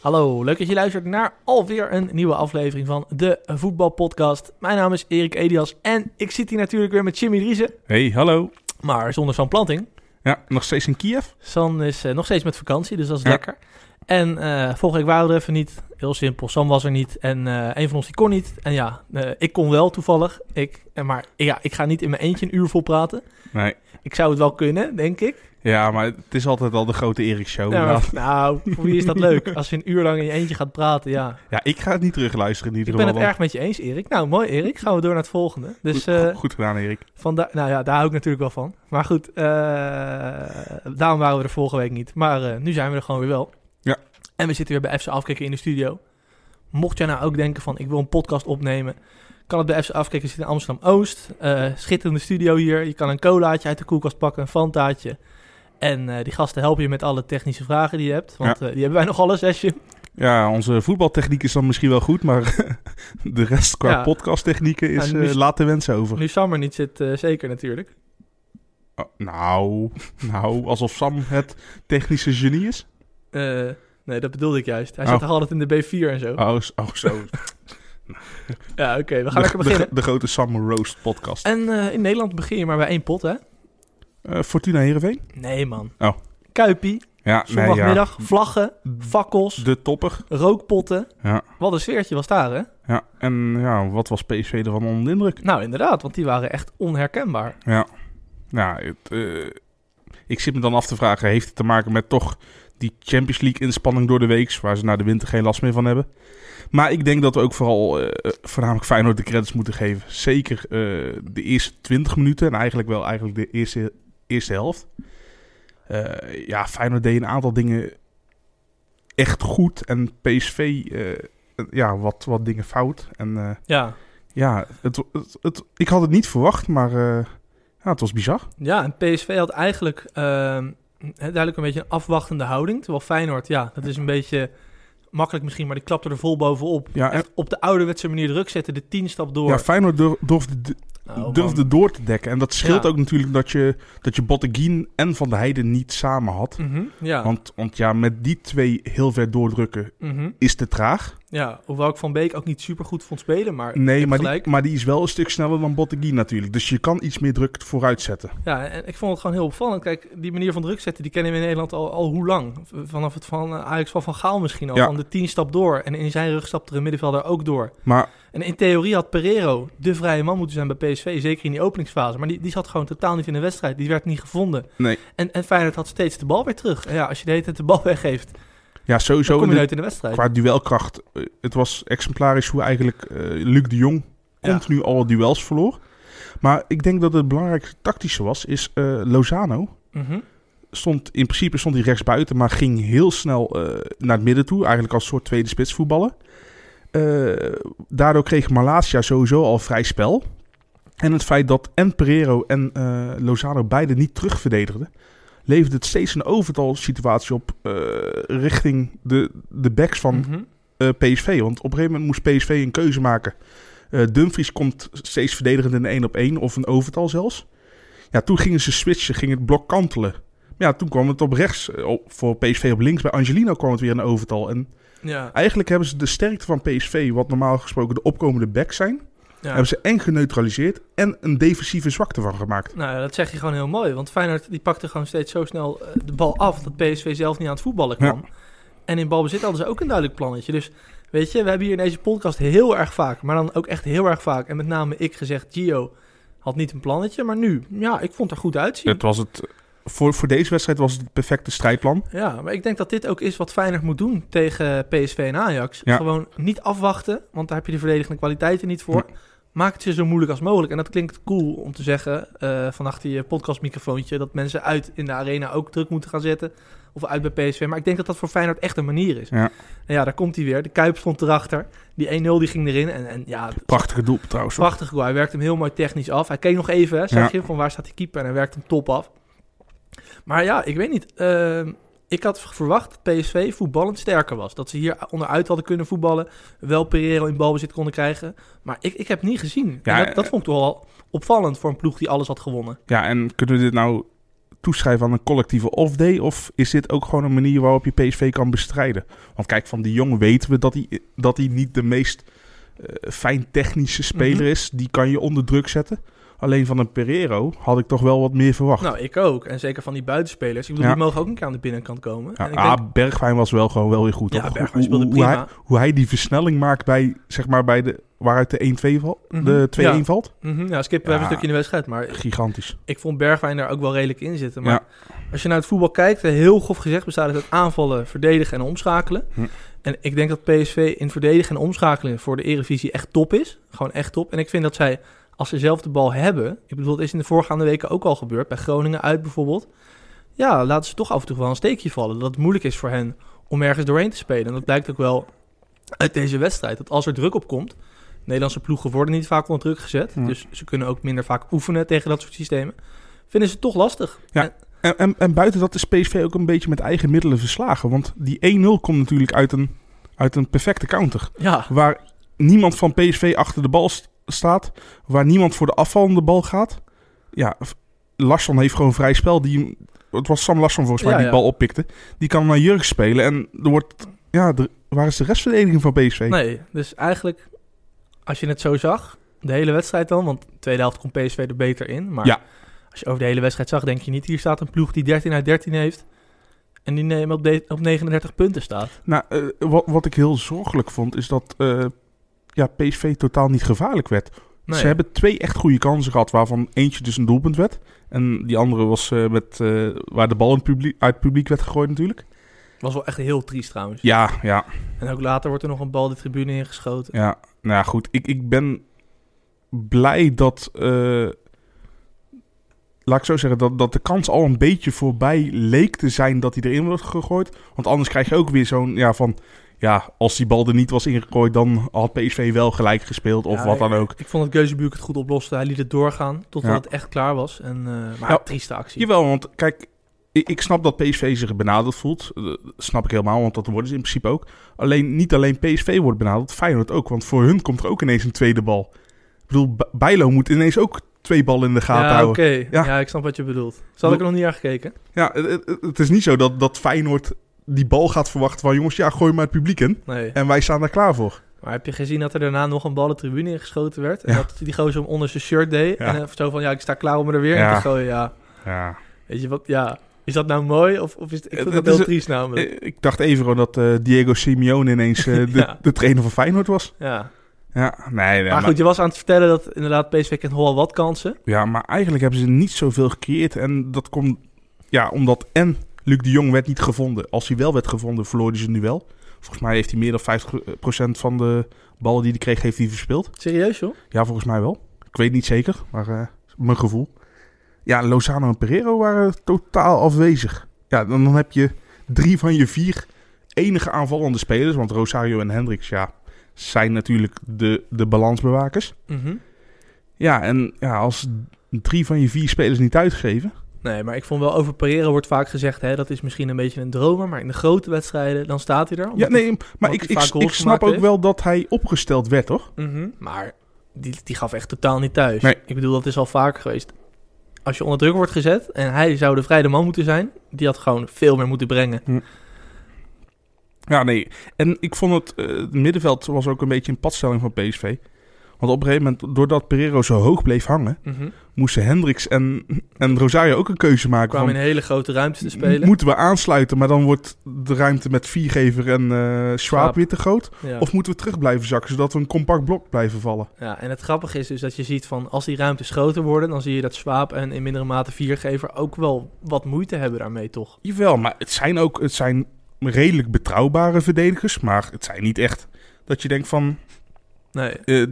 Hallo, leuk dat je luistert naar alweer een nieuwe aflevering van de Voetbalpodcast. Mijn naam is Erik Edias en ik zit hier natuurlijk weer met Jimmy Driessen, Hey, hallo. maar zonder San Planting. Ja, nog steeds in Kiev? San is eh, nog steeds met vakantie, dus dat is Ja. lekker. En eh vorige week waren we er even niet. Heel simpel, Sam was er niet en eh, een van ons die kon niet. En ja, ik kon wel toevallig. Ik, maar ja, ik ga niet in mijn eentje een uur vol praten. Nee. Ik zou het wel kunnen, denk ik. Ja, maar het is altijd al de grote Erik show. Ja, Nou, maar- nou, voor wie is dat leuk? Als je een uur lang in je eentje gaat praten, ja. ja, ik ga het niet terugluisteren in Ik ieder ben geval. het erg met je eens, Erik. Nou, mooi, Erik. Gaan we door naar het volgende. Dus goed, eh goed gedaan, Erik. vandaar, nou ja, daar hou ik natuurlijk wel van. Maar goed, eh, daarom waren we er vorige week niet. Maar eh, nu zijn we er gewoon weer wel. Ja. En we zitten weer bij FC Afkikken in de studio. Mocht jij nou ook denken van, ik wil een podcast opnemen... kan het bij FC Afkikken zitten in Amsterdam-Oost. Schitterende studio hier. Je kan een colaatje uit de koelkast pakken, een fantaatje. En eh, die gasten helpen je met alle technische vragen die je hebt. Want eh, die hebben wij nog alles, Jim? Ja, onze voetbaltechniek is dan misschien wel goed, maar de rest qua Ja. podcasttechnieken is nu eh laat de wensen over. Nu Sam er niet zit, zeker natuurlijk. Oh, nou, nou, alsof Sam het technische genie is. Nee, dat bedoelde ik juist. Hij Oh. zat toch altijd in de B4 en zo. Oh, oh zo. Ja, oké, we gaan de, lekker beginnen. De, de grote Sam Roast podcast. En in Nederland begin je maar bij één pot, hè? Eh, Fortuna Heerenveen? Nee, man. Oh. Kuipie, Ja, nee, ja. zondagmiddag, vlaggen, fakkels, De topper. rookpotten. Ja. Wat een sfeertje was daar, hè? Ja, en ja, wat was PSV ervan onder de indruk? Nou, inderdaad, want die waren echt onherkenbaar. Ja, ja het, eh, ik zit me dan af te vragen, heeft het te maken met toch die Champions League inspanning door de week, waar ze na de winter geen last meer van hebben. Maar ik denk dat we ook vooral eh, voornamelijk Feyenoord de credits moeten geven. Zeker de eerste 20 minuten en eigenlijk wel eigenlijk de eerste, eerste helft. Eh, ja, Feyenoord deed een aantal dingen echt goed en PSV eh, ja, wat, wat dingen fout. En eh, Ja, ja, het, het, het- ik had het niet verwacht, maar ja, het was bizar. ja en PSV had eigenlijk ehm, duidelijk een beetje een afwachtende houding. Terwijl Feyenoord, ja, dat is een beetje makkelijk misschien, maar die klapte er vol bovenop. Ja, en- Echt op de ouderwetse manier druk zetten, de tien stap door. Ja, Feyenoord dur- durfde, Oh, durfde door te dekken. En dat scheelt Ja. ook natuurlijk dat je, dat je Botteguin en Van der Heijden niet samen had. Mhm, ja. Want, want ja, met die twee heel ver doordrukken Mhm. is te traag. Ja, hoewel ik Van Beek ook niet super goed vond spelen, maar Nee, maar die, maar die is wel een stuk sneller dan Botteguin natuurlijk. Dus je kan iets meer druk vooruit zetten. Ja, en ik vond het gewoon heel opvallend. Kijk, die manier van druk zetten, die kennen we in Nederland al, al hoe lang? Vanaf het van eh, Ajax van Van Gaal misschien al. Ja. Van de tien stap door. En in zijn rug stapte er een middenvelder ook door. Maar En in theorie had Pereiro de vrije man moeten zijn bij PSV. Zeker in die openingsfase. Maar die, die zat gewoon totaal niet in de wedstrijd. Die werd niet gevonden. nee, En, en Feyenoord had steeds de bal weer terug. En ja, als je de hele tijd de bal weggeeft, ja, dan sowieso kom in je de- nooit in de wedstrijd. qua duelkracht. eh, Het was exemplarisch hoe eigenlijk eh, Luc de Jong Ja. continu alle duels verloor. Maar ik denk dat het belangrijkste tactische was, is eh, Lozano. Mhm. stond in principe stond hij rechts buiten, maar ging heel snel naar het midden toe. Eigenlijk als soort tweede spits voetballen. Daardoor kreeg Malasia sowieso al vrij spel. En het feit dat en Pereiro en Lozano beide niet terugverdedigden, leverde het steeds een overtal situatie op eh, richting de, de backs van Mhm. eh, PSV. Want op een gegeven moment moest PSV een keuze maken. Eh, Dumfries komt steeds verdedigend in een 1 op 1 of een overtal zelfs. Ja, toen gingen ze switchen, ging het blok kantelen. Maar ja, toen kwam het op rechts, op- voor PSV op links. Bij Angelino kwam het weer een overtal. En Ja, eigenlijk hebben ze de sterkte van PSV, wat normaal gesproken de opkomende backs zijn, ja. hebben ze en geneutraliseerd en een defensieve zwakte van gemaakt. Nou, ja, dat zeg je gewoon heel mooi. Want Feyenoord die pakte gewoon steeds zo snel eh, de bal af dat PSV zelf niet aan het voetballen kwam. En in balbezit hadden ze ook een duidelijk plannetje. Dus weet je, we hebben hier in deze podcast heel erg vaak, maar dan ook echt heel erg vaak. En met name ik gezegd, Gio had niet een plannetje. Maar nu, ja, ik vond het er goed uitzien. Het was het, voor, voor deze wedstrijd was het het perfecte strijdplan. Ja, maar ik denk dat dit ook is wat Feyenoord moet doen tegen PSV en Ajax. Ja. Gewoon niet afwachten, want daar heb je de verdedigende kwaliteiten niet voor. Maak het je zo moeilijk als mogelijk. En dat klinkt cool om te zeggen eh van achter je podcastmicrofoontje... dat mensen uit in de arena ook druk moeten gaan zetten. Of uit bij PSV. Maar ik denk dat dat voor Feyenoord echt een manier is. Ja. En ja, daar komt hij weer. De Kuip stond erachter. Die 1-0 die ging erin. En, en ja, Prachtige doel trouwens. prachtig goal. Hij werkt hem heel mooi technisch af. Hij keek nog even, hè, zeg Ja. je, van waar staat die keeper. En hij werkt hem top af. Maar ja, ik weet niet. Ehm, ik had verwacht dat PSV voetballend sterker was. Dat ze hier onderuit hadden kunnen voetballen. Wel Pereiro in balbezit konden krijgen. Maar ik, ik heb niet gezien. Ja, dat, dat eh, vond ik toch wel opvallend voor een ploeg die alles had gewonnen. Ja, en kunnen we dit nou toeschrijven aan een collectieve off-day? Of is dit ook gewoon een manier waarop je PSV kan bestrijden? Want kijk, van die jongen weten we dat hij, dat hij niet de meest eh, fijn technische speler Mhm. is. Die kan je onder druk zetten. Alleen van een Pereiro had ik toch wel wat meer verwacht. Nou, ik ook. En zeker van die buitenspelers. Ik bedoel, Ja. die mogen ook een keer aan de binnenkant komen. Ja, en ik ah, denk, Bergwijn was wel gewoon wel weer goed. ja? Bergwijn Hoe- speelde hoe, hoe, hij, prima. hoe hij die versnelling maakt bij, zeg maar, bij de, waaruit de 1-2 valt, Mhm. de 2-1 Ja. valt. Mhm, ja, skippen we even Ja. een stukje in de wedstrijd. Maar Gigantisch. ik vond Bergwijn daar ook wel redelijk in zitten. Maar Ja. als je naar het voetbal kijkt, heel grof gezegd, bestaat het uit aanvallen, verdedigen en omschakelen. Hm. En ik denk dat PSV in verdedigen en omschakelen voor de Eredivisie echt top is. Gewoon echt top. En ik vind dat zij, als ze zelf de bal hebben... Ik bedoel, het is in de voorgaande weken ook al gebeurd. Bij Groningen uit bijvoorbeeld. Ja, laten ze toch af en toe wel een steekje vallen. Dat het moeilijk is voor hen om ergens doorheen te spelen. En dat blijkt ook wel uit deze wedstrijd. Dat als er druk op komt... Nederlandse ploegen worden niet vaak onder druk gezet. Dus ze kunnen ook minder vaak oefenen tegen dat soort systemen. Vinden ze het toch lastig. Ja. En- En, en, en buiten dat is PSV ook een beetje met eigen middelen verslagen. Want die 1-0 komt natuurlijk uit een, uit een perfecte counter. ja, Waar niemand van PSV achter de bal staat. Waar niemand voor de afvallende bal gaat. Ja, Larsson heeft gewoon vrij spel. Die, het was Sam Larsson volgens mij Ja, die ja. de bal oppikte. Die kan naar Jurk spelen. En er wordt... Ja, de, waar is de restverdediging van PSV? Nee, dus eigenlijk, als je het zo zag, de hele wedstrijd dan, want de tweede helft komt PSV er beter in. Maar Ja. als je over de hele wedstrijd zag, denk je niet, hier staat een ploeg die 13 uit 13 heeft en die neem op, de, op 39 punten staat. Nou, eh, wat, wat ik heel zorgelijk vond, is dat eh, ja, PSV totaal niet gevaarlijk werd. Nee. Ze hebben twee echt goede kansen gehad, waarvan eentje dus een doelpunt werd. En die andere was eh, met, eh, waar de bal in publiek, uit het publiek werd gegooid natuurlijk. Was wel echt heel triest trouwens. Ja, ja, En ook later wordt er nog een bal de tribune ingeschoten. ja. Nou ja, goed. Ik, ik ben blij dat... eh, laat ik zo zeggen, dat, dat de kans al een beetje voorbij leek te zijn dat hij erin wordt gegooid. Want anders krijg je ook weer zo'n, ja, van... Ja, als die bal er niet was ingegooid, dan had PSV wel gelijk gespeeld of Ja, wat dan ook. Ik vond dat Geuzebuurk het goed oploste. Hij liet het doorgaan totdat Ja. het echt klaar was. En, eh, maar Ja. trieste actie. Jawel, want kijk, ik, ik snap dat PSV zich benaderd voelt. Eh, Dat snap ik helemaal, want dat worden ze in principe ook. Alleen, niet alleen PSV wordt benaderd, Feyenoord ook. Want voor hun komt er ook ineens een tweede bal. Ik bedoel, Bijlo moet ineens ook twee ballen in de gaten ja, houden. oké. Ja. Ja. ik snap wat je bedoelt. Zo had ik er nog niet naar gekeken. Ja, het, het- het is niet zo dat, dat Feyenoord die bal gaat verwachten van... jongens, ja, gooi maar het publiek in. Nee. En wij staan daar klaar voor. Maar heb je gezien dat er daarna nog een bal de tribune ingeschoten werd? En Ja. dat die gozer hem onder zijn shirt deed? Ja. En eh, zo van, ja, ik sta klaar om er weer in te gooien. Ja, Ja. weet je wat, ja. Is dat nou mooi? Of, of is het, ik vind dat heel triest namelijk. Eh, Ik dacht even dat eh, Diego Simeone ineens de, Ja. de trainer van Feyenoord was. Ja. Ja, nee, nee maar goed, je was aan het vertellen dat inderdaad PSV kent wel wat kansen. Ja, maar eigenlijk hebben ze niet zoveel gecreëerd. En dat komt ja, omdat en Luc de Jong werd niet gevonden. Als hij wel werd gevonden, verloor hij zijn duel. Volgens mij heeft hij meer dan 50% van de ballen die hij kreeg, heeft hij verspeeld. Serieus, joh? Ja, volgens mij wel. Ik weet niet zeker, maar eh, mijn gevoel. Ja, Lozano en Pereiro waren totaal afwezig. Ja, dan, dan heb je drie van je vier enige aanvallende spelers. Want Rosario en Hendricks, ja, zijn natuurlijk de, de balansbewakers. Mhm. Ja, en ja, als drie van je vier spelers niet uitgeven... Nee, maar ik vond wel over Pereira wordt vaak gezegd, hè, dat is misschien een beetje een dromer. Maar in de grote wedstrijden, dan staat hij er. Ja, nee, maar ik, ik, snap ook heeft. wel dat hij opgesteld werd, toch? Mhm. Maar die, die gaf echt totaal niet thuis. Nee. Ik bedoel, dat is al vaker geweest. Als je onder druk wordt gezet en hij zou de vrije man moeten zijn, die had gewoon veel meer moeten brengen. Ja, nee. En ik vond het, eh, het middenveld was ook een beetje een padstelling van PSV. Want op een gegeven moment, doordat Pereiro zo hoog bleef hangen, Mhm. moesten Hendricks en, en Rosario ook een keuze maken. kwamen Van, in hele grote ruimtes te spelen. Moeten we aansluiten, maar dan wordt de ruimte met Viergever en eh Schwab Schwab. weer te groot? ja. Of moeten we terug blijven zakken, zodat we een compact blok blijven vallen? ja, en het grappige is dus dat je ziet van als die ruimtes groter worden, dan zie je dat Swaap en in mindere mate Viergever ook wel wat moeite hebben daarmee, toch? Jawel, maar het zijn ook het zijn redelijk betrouwbare verdedigers. Maar het zijn niet echt dat je denkt van... Nee. eh,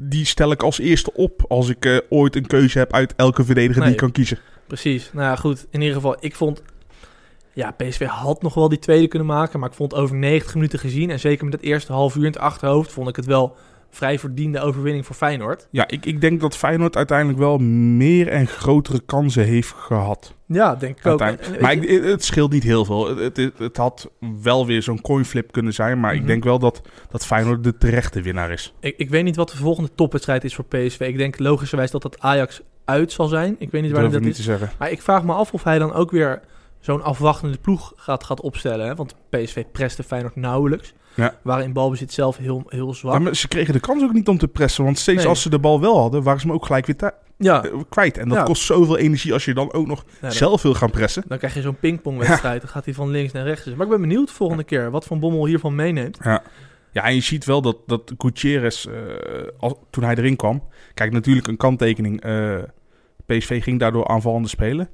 die stel ik als eerste op als ik eh, ooit een keuze heb uit elke verdediger die ik kan kiezen. Precies. Nou ja, goed. In ieder geval, ik vond... Ja, PSV had nog wel die tweede kunnen maken. Maar ik vond over 90 minuten gezien... en zeker met het eerste half uur in het achterhoofd... vond ik het wel vrij verdiende overwinning voor Feyenoord. Ja, ik, ik denk dat Feyenoord uiteindelijk wel meer en grotere kansen heeft gehad. Ja, denk ik ook. Maar ik, het, scheelt niet heel veel. Het, het, het had wel weer zo'n coinflip kunnen zijn. Maar Mhm. ik denk wel dat, dat Feyenoord de terechte winnaar is. ik, ik weet niet wat de volgende topwedstrijd is voor PSV. Ik denk logischerwijs dat dat Ajax uit zal zijn. Ik weet niet waar ik dat niet is. te zeggen. Maar ik vraag me af of hij dan ook weer zo'n afwachtende ploeg gaat, gaat opstellen. Hè? Want PSV preste Feyenoord nauwelijks. Ja. Waren in balbezit zelf heel, heel zwak. Ja, maar ze kregen de kans ook niet om te pressen. Want steeds Nee. als ze de bal wel hadden, waren ze hem ook gelijk weer ja, eh, kwijt. En dat kost zoveel energie als je dan ook nog dan- zelf wil gaan pressen. Dan krijg je zo'n pingpongwedstrijd. Dan gaat hij van links naar rechts. Maar ik ben benieuwd de volgende keer wat Van Bommel hiervan meeneemt. Ja. ja, en je ziet wel dat, dat Gutierrez, eh, als, toen hij erin kwam... Kijk, natuurlijk een kanttekening. eh, PSV ging daardoor aanvallende spelen.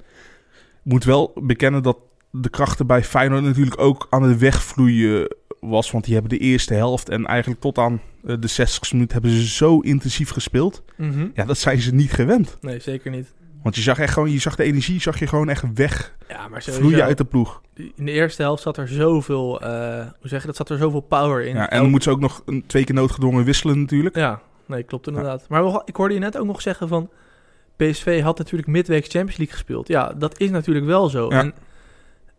Moet wel bekennen dat de krachten bij Feyenoord natuurlijk ook aan het wegvloeien was. Want die hebben de eerste helft en eigenlijk tot aan eh, de 60 minuut hebben ze zo intensief gespeeld. Mhm. Ja, dat zijn ze niet gewend. Nee, zeker niet. Want je zag echt gewoon, je zag de energie, zag je gewoon echt wegvloeien Ja, maar sowieso, uit de ploeg. in de eerste helft zat er zoveel, eh, hoe zeg je dat, zat er zoveel power in. Ja, en dan moeten ze ook nog een, twee keer noodgedwongen wisselen natuurlijk. Ja, nee, klopt inderdaad. Maar ik hoorde je net ook nog zeggen van... PSV had natuurlijk midweek Champions League gespeeld. Ja, dat is natuurlijk wel zo. Ja. En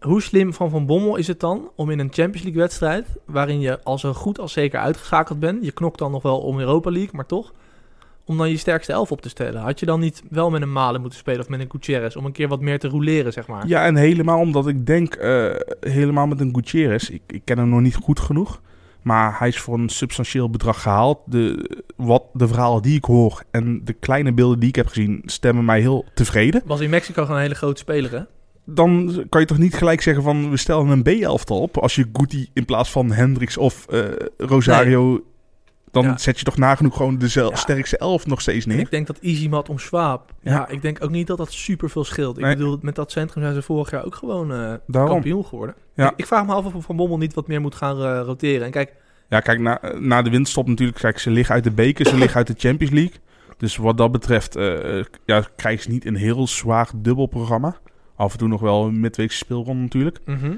hoe slim van Van Bommel is het dan om in een Champions League wedstrijd... waarin je al zo goed als zeker uitgeschakeld bent... je knokt dan nog wel om Europa League, maar toch... om dan je sterkste elf op te stellen. Had je dan niet wel met een Malen moeten spelen of met een Gutierrez... om een keer wat meer te roleren, zeg maar? Ja, en helemaal omdat ik denk, eh, helemaal met een Gutierrez, ik, ik ken hem nog niet goed genoeg, maar hij is voor een substantieel bedrag gehaald. De, wat, de verhalen die ik hoor en de kleine beelden die ik heb gezien, stemmen mij heel tevreden. Was in Mexico gewoon een hele grote speler, hè? Dan kan je toch niet gelijk zeggen van, we stellen een B-elftal op, als je Guti in plaats van Hendricks of eh, Rosario... Dan Ja. zet je toch nagenoeg gewoon de Ja. sterkste elf nog steeds En neer. ik denk dat Easymat om Schwab... Ja. Ja. ik denk ook niet dat dat super veel scheelt. Ik Nee. bedoel, met dat centrum zijn ze vorig jaar ook gewoon eh, kampioen geworden. Ja. Ik, ik vraag me af of Van Bommel niet wat meer moet gaan eh, roteren. En kijk, Ja, kijk, na, na de winststop natuurlijk. Kijk, ze liggen uit de beker, ze liggen uit de Champions League. Dus wat dat betreft ja, krijgen ze niet een heel zwaar dubbelprogramma. Af en toe nog wel een midweekse speelronde natuurlijk. mhm.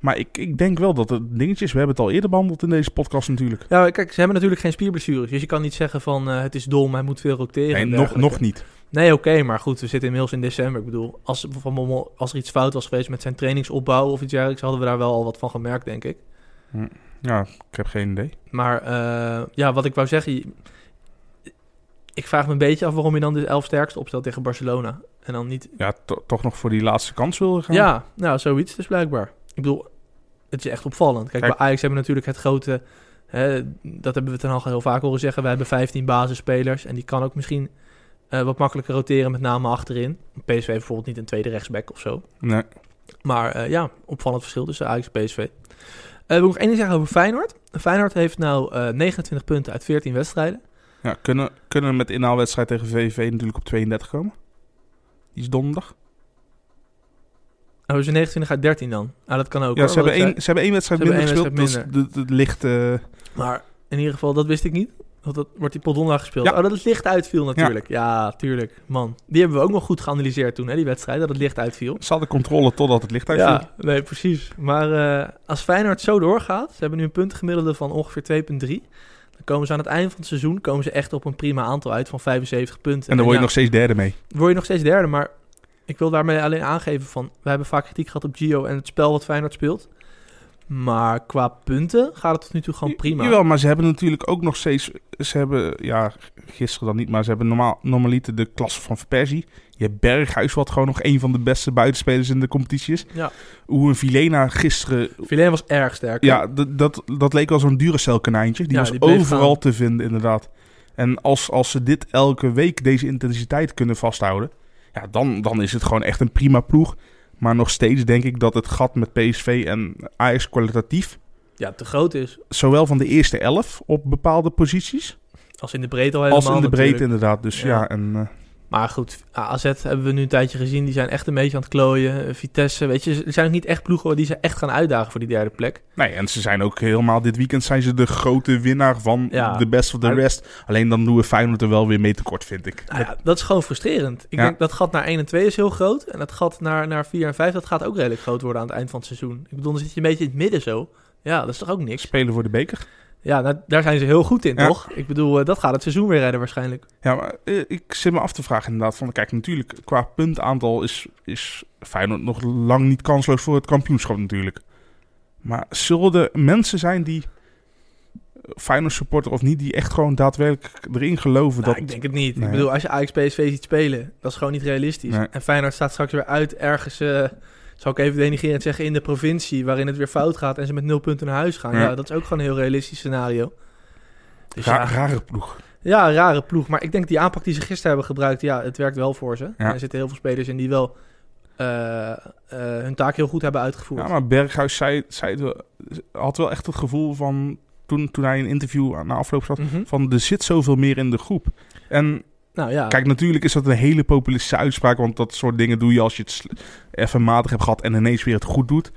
Maar ik, ik denk wel dat het dingetjes... We hebben het al eerder behandeld in deze podcast natuurlijk. ja, kijk, ze hebben natuurlijk geen spierblessures. Dus je kan niet zeggen van eh, het is dom, hij moet veel roteren. Nee, nog, nog niet. Nee, oké, maar goed, we zitten inmiddels in december. Ik bedoel, als, Van Bommel, als er iets fout was geweest met zijn trainingsopbouw of iets dergelijks, hadden we daar wel al wat van gemerkt, denk ik. Ja, ik heb geen idee. Maar eh, ja, wat ik wou zeggen. Ik vraag me een beetje af waarom je dan de elf sterkste opstelt tegen Barcelona. En dan niet. Ja, to- toch nog voor die laatste kans willen gaan. Ja, nou, zoiets dus blijkbaar. Ik bedoel, het is echt opvallend. Kijk, Kijk. bij Ajax hebben we natuurlijk het grote. Hè, dat hebben we ten al heel vaak horen zeggen. We hebben 15 basisspelers. En die kan ook misschien eh, wat makkelijker roteren, met name achterin. PSV bijvoorbeeld niet een tweede rechtsback of zo. Nee. Maar eh, ja, opvallend verschil tussen Ajax en PSV. Eh wil ik nog één ding zeggen over Feyenoord. Feyenoord heeft nou eh 29 punten uit 14 wedstrijden. Ja, kunnen, kunnen we met de inhaalwedstrijd tegen VVV natuurlijk op 32 komen? Die is donderdag. Oh, is 29 uit 13 dan? Ah, dat kan ook. Ja, hoor, ze hebben, één, ze hebben één wedstrijd Ze minder gespeeld. Dat is het licht... eh. Maar in ieder geval, dat wist ik niet. Want dat wordt die pot donderdag gespeeld. Ja. Oh, dat het licht uitviel natuurlijk. Ja. tuurlijk. Man, die hebben we ook nog goed geanalyseerd toen, hè, die wedstrijd. Dat het licht uitviel. ze hadden controle totdat het licht uitviel. Ja, nee, precies. Maar eh, als Feyenoord zo doorgaat, ze hebben nu een puntengemiddelde van ongeveer 2,3. Dan komen ze aan het eind van het seizoen komen ze echt op een prima aantal uit van 75 punten. En dan word je nog steeds derde mee. word je nog steeds derde. Maar ik wil daarmee alleen aangeven van... We hebben vaak kritiek gehad op Gio en het spel wat Feyenoord speelt. Maar qua punten gaat het tot nu toe gewoon prima. Jawel, maar ze hebben natuurlijk ook nog steeds... Ze hebben, ja, gisteren dan niet, maar ze hebben normaal, normaliter de klasse van Persie. Je hebt Berghuis, wat gewoon nog een van de beste buitenspelers in de competitie is. Ja. Hoe een Vilena gisteren... Vilena was erg sterk. Ja, dat, dat, leek wel zo'n Duracell konijntje. Die Ja, was die overal gaan. te vinden, inderdaad. En als, als ze dit elke week, deze intensiteit kunnen vasthouden... Ja, dan, dan is het gewoon echt een prima ploeg. Maar nog steeds denk ik dat het gat met PSV en Ajax kwalitatief... ja, te groot is. zowel van de eerste elf op bepaalde posities... Als in de breedte al helemaal als in de breedte natuurlijk. inderdaad. Dus ja, Ja. en... eh, Maar goed, AZ hebben we nu een tijdje gezien. Die zijn echt een beetje aan het klooien. Eh, Vitesse, weet je. Er zijn ook niet echt ploegen die ze echt gaan uitdagen voor die derde plek. nee, en ze zijn ook helemaal... Dit weekend zijn ze de grote winnaar van Ja. de best of the rest. Alleen dan doen we Feyenoord er wel weer mee tekort, vind ik. Nou ja, dat is gewoon frustrerend. Ik Ja. denk dat gat naar 1 en 2 is heel groot. En dat gat naar, naar 4 en 5, dat gaat ook redelijk groot worden aan het eind van het seizoen. Ik bedoel, dan zit je een beetje in het midden zo. Ja, dat is toch ook niks? Spelen voor de beker. Ja, nou, daar zijn ze heel goed in, Ja. toch? Ik bedoel, eh, dat gaat het seizoen weer redden waarschijnlijk. Ja, maar eh, ik zit me af te vragen inderdaad. Van, kijk, natuurlijk, qua puntaantal is, is Feyenoord nog lang niet kansloos voor het kampioenschap natuurlijk. Maar zullen er mensen zijn die Feyenoord supporter of niet, die echt gewoon daadwerkelijk erin geloven Nou, dat... ik denk het niet. Nee. Ik bedoel, als je Ajax PSV ziet spelen, dat is gewoon niet realistisch. Nee. En Feyenoord staat straks weer uit ergens, eh zal ik even denigrerend zeggen, in de provincie waarin het weer fout gaat en ze met nul punten naar huis gaan. Ja, Ja. dat is ook gewoon een heel realistisch scenario. Dus Ra- ja, Rare ploeg. ja, rare ploeg. Maar ik denk die aanpak die ze gisteren hebben gebruikt, ja, het werkt wel voor ze. Ja. Er zitten heel veel spelers in die wel eh, eh, hun taak heel goed hebben uitgevoerd. Ja, maar Berghuis zei, zei het had wel echt het gevoel van... Toen, toen hij een interview na afloop zat... Mhm. van er zit zoveel meer in de groep. En Nou ja, Kijk, natuurlijk is dat een hele populistische uitspraak, want dat soort dingen doe je als je het even matig hebt gehad en ineens weer het goed doet.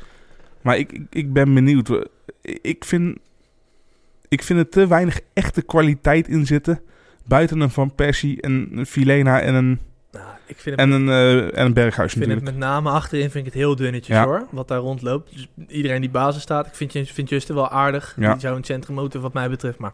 Maar ik, ik, ben benieuwd. Ik vind, ik vind er te weinig echte kwaliteit in zitten. Buiten een Van Persie, een Filena en een, ik vind het en een, eh, en een Berghuis Ik vind het met name achterin vind ik het heel dunnetjes Ja. hoor. Wat daar rondloopt. Dus iedereen die basis staat. Ik vind, vind Juste wel aardig. Ja. Die zou een centrum moeten wat mij betreft. Maar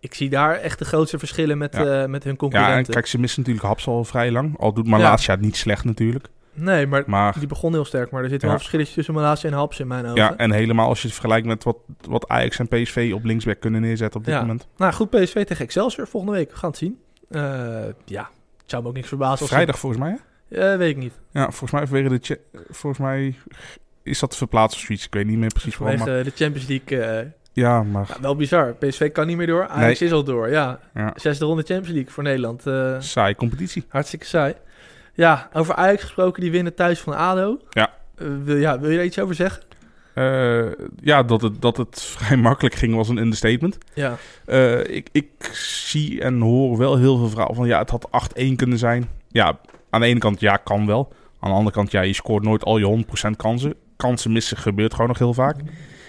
ik zie daar echt de grootste verschillen met, Ja. eh, met hun Ja, en concurrenten. kijk, ze missen natuurlijk Haps al vrij lang. Al doet Ja. Malasia het niet slecht natuurlijk. nee, maar Maar die begon heel sterk. Maar er zit wel Ja. een verschilletje tussen Malasia en Haps in mijn ogen. ja, en helemaal als je het vergelijkt met wat, wat Ajax en PSV op linksback kunnen neerzetten op dit Ja. moment. Nou goed, PSV tegen Excelsior volgende week. We gaan het zien. Eh, ja, het zou me ook niks verbazen. Vrijdag volgens mij, hè? Eh, weet ik niet. Ja, volgens mij vanwege de volgens mij is dat verplaatst of zoiets. Ik weet niet meer precies waarom. Maar, de Champions League. eh, ja, maar wel bizar. PSV kan niet meer door. Ajax is al door. Ja, ja, zesde ronde Champions League voor Nederland. Eh, saai competitie. Hartstikke saai. Ja, over Ajax gesproken, die winnen thuis van ADO. Ja. Wil, ja, wil je daar iets over zeggen? Eh, ja, dat het, dat het vrij makkelijk ging was een understatement. Ja. Eh, ik, ik zie en hoor wel heel veel verhalen van ja, het had 8-1 kunnen zijn. Ja, aan de ene kant ja, kan wel. Aan de andere kant ja, je scoort nooit al je 100% kansen. Kansen missen gebeurt gewoon nog heel vaak.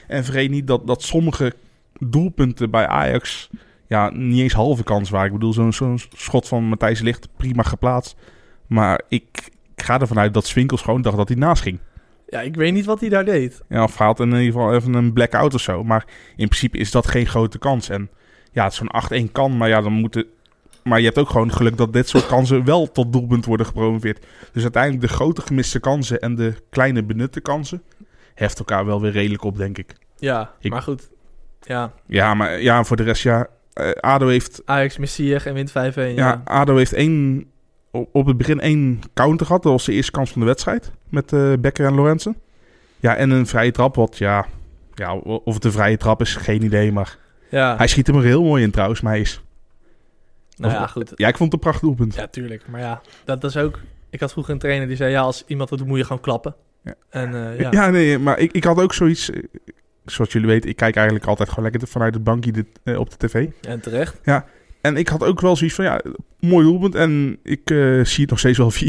En vergeet niet dat, dat sommige doelpunten bij Ajax ja, niet eens halve kans waren. Ik bedoel, zo'n zo'n schot van Matthijs Licht, prima geplaatst. Maar ik, ik ga ervan uit dat Swinkels gewoon dacht dat hij naast ging. Ja, ik weet niet wat hij daar deed. Ja, of had in ieder geval even een blackout of zo. Maar in principe is dat geen grote kans. En ja, zo'n 8-1 kan, maar ja, dan moeten... Maar je hebt ook gewoon geluk dat dit soort kansen wel tot doelpunt worden gepromoveerd. Dus uiteindelijk de grote gemiste kansen en de kleine benutte kansen... heft elkaar wel weer redelijk op, denk ik. Ja, Ik- maar goed. Ja, Ja, maar ja, voor de rest, ja... eh, ADO heeft, Ajax mist en wint 5-1. Ja. ja. ADO heeft één, op het begin één counter gehad. Dat was de eerste kans van de wedstrijd. Met eh Becker en Lorenzen. Ja, en een vrije trap. Wat ja, ja, of het een vrije trap is, geen idee. Maar ja. hij schiet hem er heel mooi in trouwens, maar hij is... nou of- ja, goed. Ja, ik vond het een prachtig doelpunt. Ja, tuurlijk. Maar ja, dat, dat is ook... Ik had vroeger een trainer die zei, ja, als iemand dat doet, moet je gewoon klappen. Ja. En eh, ja. Ja, nee, maar ik, ik had ook zoiets... eh, Zoals jullie weten, ik kijk eigenlijk altijd gewoon lekker vanuit het bankje dit, op de tv. en terecht. En ik had ook wel zoiets van, ja, mooi doelpunt. En ik eh, zie het nog steeds wel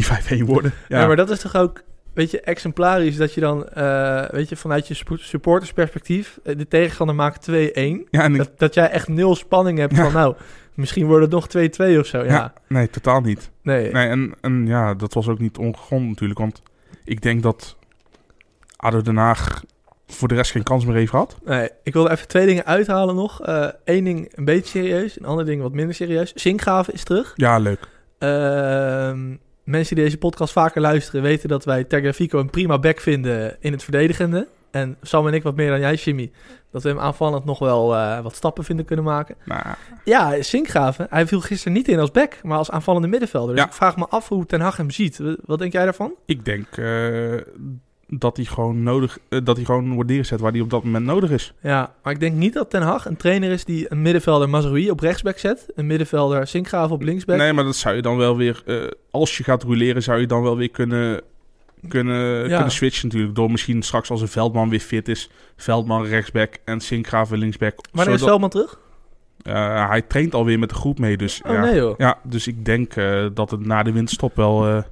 4-5-1 worden. Ja. Ja, maar dat is toch ook, weet je, exemplarisch dat je dan, eh, weet je, vanuit je supportersperspectief, eh, de tegenstander maakt 2-1. ja, ik- Dat, dat jij echt nul spanning hebt Ja. van, nou, misschien wordt het nog 2-2 of zo. Ja, ja, nee, totaal niet. nee. Nee, en, en ja, dat was ook niet ongegrond natuurlijk. Want ik denk dat ADO Den Haag voor de rest geen kans meer heeft gehad. Nee, ik wil er even twee dingen uithalen nog. Eén ding een beetje serieus, een ander ding wat minder serieus. Zinkgraven is terug. Ja, leuk. Ehm, mensen die deze podcast vaker luisteren weten dat wij Tagliafico een prima back vinden in het verdedigende. En Sam en ik wat meer dan jij, Jimmy. Dat we hem aanvallend nog wel eh, wat stappen vinden kunnen maken. Nou, Ja, Sinkgraven. Hij viel gisteren niet in als back, maar als aanvallende middenvelder. Dus Ja. ik vraag me af hoe Ten Hag hem ziet. Wat denk jij daarvan? ik denk eh, dat hij gewoon nodig, eh, dat hij gewoon wordt neergezet waar hij op dat moment nodig is. Ja, maar ik denk niet dat Ten Hag een trainer is die een middenvelder Mazraoui op rechtsback zet. Een middenvelder Sinkgraven op linksback. Nee, maar dat zou je dan wel weer, eh, als je gaat roleren, zou je dan wel weer kunnen, kunnen, kunnen switchen natuurlijk. Door misschien straks als een Veldman weer fit is, Veldman rechtsback en Sinkgraven linksback. Wanneer is zodat- Veldman terug? Eh, hij traint alweer met de groep mee, dus Oh ja. nee joh. Ja, dus ik denk eh, dat het na de winterstop wel...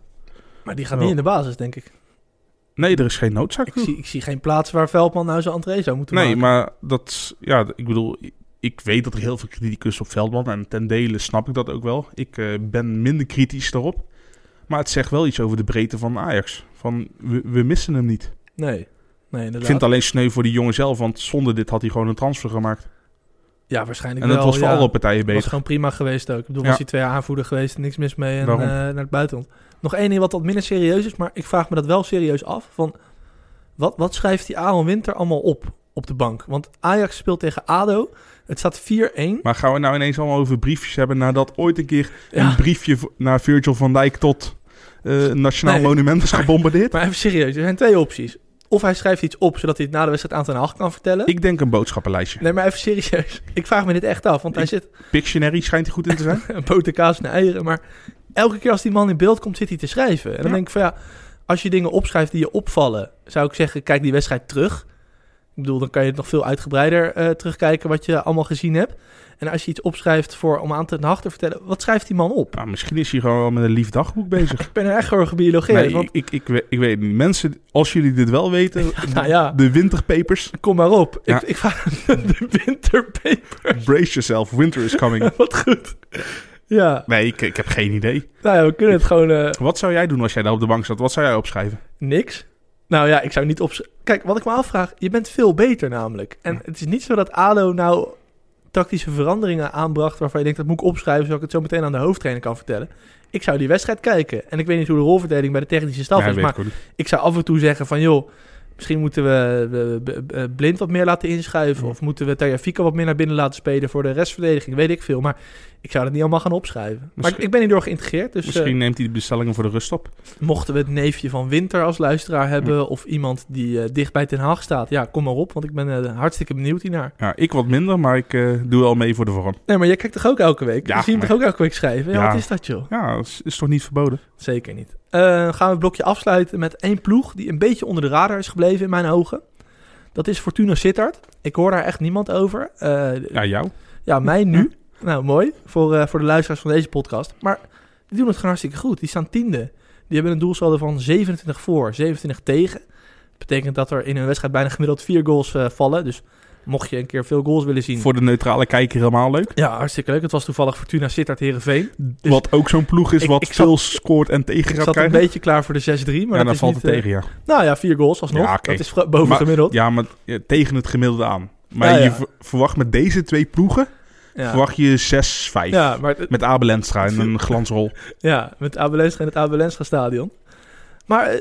Maar die gaat Wel. niet in de basis, denk ik. Nee, er is geen noodzaak. Ik zie, ik zie geen plaats waar Veldman nou zijn entree zou moeten nee, maken. maar dat... Ja, ik bedoel... Ik weet dat er heel veel kritiek is op Veldman. En ten dele snap ik dat ook wel. Ik eh, ben minder kritisch daarop. Maar het zegt wel iets over de breedte van Ajax. Van, we, we missen hem niet. Nee, nee inderdaad. Ik vind het alleen sneu voor die jongen zelf. Want zonder dit had hij gewoon een transfer gemaakt. Ja, waarschijnlijk En dat wel. was voor ja. alle partijen was beter. gewoon prima geweest ook. Ik bedoel, Ja. was hij twee aanvoerder geweest, niks mis mee en eh, naar het buitenland. Nog één ding wat wat minder serieus is, maar ik vraag me dat wel serieus af. Van, wat, wat schrijft die Aaron Winter allemaal op? op de bank. Want Ajax speelt tegen ADO. Het staat 4-1. Maar gaan we nou ineens allemaal over briefjes hebben nadat ooit een keer Ja. een briefje naar Virgil van Dijk tot eh, Nationaal Nee. Monument is gebombardeerd? Maar even serieus, er zijn twee opties. Of hij schrijft iets op, zodat hij het na de wedstrijd aan Ten Hag kan vertellen. Ik denk een boodschappenlijstje. Nee, maar even serieus. Ik vraag me dit echt af, want hij Ik- zit Pictionary schijnt hij goed in te zijn. een boter, kaas en eieren. Maar elke keer als die man in beeld komt, zit hij te schrijven. En dan Ja. denk ik van ja, als je dingen opschrijft die je opvallen, zou ik zeggen, kijk die wedstrijd terug. Ik bedoel, dan kan je het nog veel uitgebreider eh, terugkijken wat je allemaal gezien hebt. En als je iets opschrijft voor, om aan Ten Hag te vertellen, wat schrijft die man op? Nou, misschien is hij gewoon wel met een lief dagboek bezig. Ik ben er echt gewoon gebiologeerd. Nee, want, ik, ik, ik, weet- ik weet niet. Mensen, als jullie dit wel weten, nou ja, de winterpapers, kom maar op. Ja. Ik, ik vraag de winterpaper. brace yourself, winter is coming. Wat goed. Ja, Nee, ik, ik heb geen idee. nou ja, we kunnen het gewoon eh, Wat zou jij doen als jij daar op de bank zat? Wat zou jij opschrijven? niks. Nou ja, ik zou niet op. Kijk, wat ik me afvraag, je bent veel beter namelijk. En het is niet zo dat ADO nou tactische veranderingen aanbracht waarvan je denkt dat moet ik opschrijven zodat ik het zo meteen aan de hoofdtrainer kan vertellen. Ik zou die wedstrijd kijken. En ik weet niet hoe de rolverdeling bij de technische staf Ja, is, weet maar ik ook niet. ik zou af en toe zeggen van joh, misschien moeten we eh, blind wat meer laten inschuiven. Of moeten we Tagliafico wat meer naar binnen laten spelen voor de restverdediging, weet ik veel. Maar ik zou dat niet allemaal gaan opschrijven. Maar ik, ben hierdoor geïntegreerd, dus eh, Misschien neemt hij de bestellingen voor de rust op. mochten we het neefje van Winter als luisteraar hebben... of iemand die eh, dicht bij Ten Haag staat, ja, kom maar op. Want ik ben eh, hartstikke benieuwd hiernaar. Ja, ik wat minder, maar ik eh, doe wel mee voor de vorm. Nee, maar jij kijkt toch ook elke week? Ja, je ziet hem toch ook elke week schrijven? Ja, Ja. wat is dat joh? Ja, dat is, is toch niet verboden? Zeker niet. Eh, gaan we het blokje afsluiten met één ploeg... die een beetje onder de radar is gebleven in mijn ogen. Dat is Fortuna Sittard. Ik hoor daar echt niemand over. Eh, Ja, jou? Ja, mij nu. Nou, mooi. Voor, eh, voor de luisteraars van deze podcast. Maar die doen het gewoon hartstikke goed. Die staan tiende. Die hebben een doelsaldo van 27 voor, 27 tegen. Betekent dat er in een wedstrijd bijna gemiddeld vier goals vallen. Dus mocht je een keer veel goals willen zien. Voor de neutrale kijker helemaal leuk. Ja, hartstikke leuk. Het was toevallig Fortuna Sittard Herenveen. Dus wat ook zo'n ploeg is ik- wat ik zat- veel scoort en tegen Ik gaat zat een beetje klaar voor de 6-3. Maar ja, dat dan is valt niet, het eh, tegen, ja. Nou ja, vier goals alsnog. Ja. Dat is boven Maar- gemiddeld. Ja, maar tegen het gemiddelde aan. Maar Ja, ja. je ver- verwacht met deze twee ploegen, Ja. verwacht je 6-5. Ja, Met Abel Enstra en een glansrol. Ja, met Abelenscha in het Abelenscha stadion. Maar eh,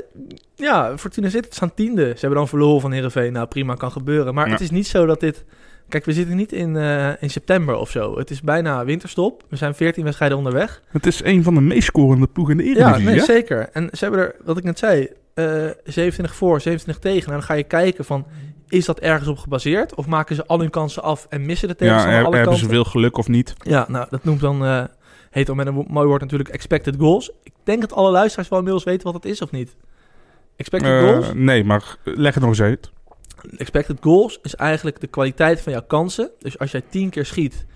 ja, Fortuna Sittard staan tiende. Ze hebben dan verloren van Heerenveen. Nou, prima, kan gebeuren. Maar Ja. het is niet zo dat dit... Kijk, we zitten niet in, eh, in september of zo. Het is bijna winterstop. We zijn 14 wedstrijden onderweg. Het is een van de meest scorende ploegen in de Ja, Eredivisie. nee, hè? zeker. En ze hebben er, wat ik net zei, eh 27 voor, 27 tegen. Nou, dan ga je kijken van, is dat ergens op gebaseerd? Of maken ze al hun kansen af en missen de Ja, tegenstander er- alle hebben kansen? ze veel geluk of niet? Ja, nou, dat noemt dan, heet dan met een mooi woord natuurlijk expected goals. Ik denk dat alle luisteraars wel inmiddels weten wat het is of niet. Expected Eh, goals? nee, maar leg het nog eens uit. Expected goals is eigenlijk de kwaliteit van jouw kansen. Dus als jij 10 keer schiet,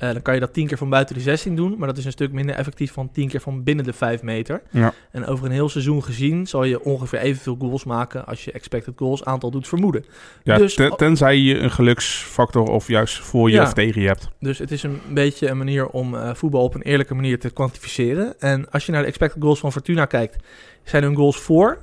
eh, dan kan je dat 10 keer van buiten de 16 doen. Maar dat is een stuk minder effectief van 10 keer van binnen de 5 meter. Ja. En over een heel seizoen gezien zal je ongeveer evenveel goals maken als je expected goals aantal doet vermoeden. Ja, Dus- ten- tenzij je een geluksfactor of juist voor je Ja. of tegen je hebt. Dus het is een beetje een manier om eh, voetbal op een eerlijke manier te kwantificeren. En als je naar de expected goals van Fortuna kijkt, zijn hun goals voor,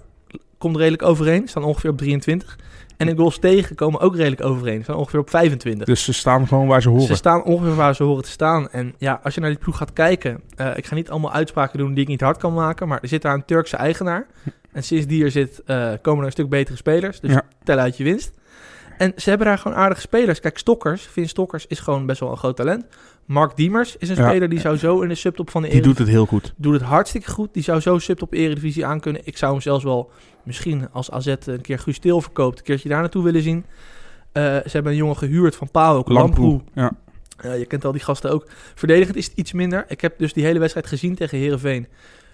komt redelijk overeen, staan ongeveer op 23. En hun goals tegen komen ook redelijk overeen, staan ongeveer op 25. Dus ze staan gewoon waar ze horen. Ze staan ongeveer waar ze horen te staan. En ja, als je naar die ploeg gaat kijken, eh, ik ga niet allemaal uitspraken doen die ik niet hard kan maken, maar er zit daar een Turkse eigenaar. En sinds die er zit, eh, komen er een stuk betere spelers. Dus Ja. tel uit je winst. En ze hebben daar gewoon aardige spelers. Kijk, Stokkers, Vin Stokkers is gewoon best wel een groot talent. Mark Diemers is een Ja. speler die zou zo in de subtop van de Die Eredivisie... doet het heel goed. doet het hartstikke goed. Die zou zo subtop Eredivisie aan kunnen. Ik zou hem zelfs wel misschien als AZ een keer Guus Til verkoopt... een keertje daar naartoe willen zien. Eh, ze hebben een jongen gehuurd van PAOK, Lamproe. Ja. Eh, je kent al die gasten ook. Verdedigend is het iets minder. Ik heb dus die hele wedstrijd gezien tegen Herenveen.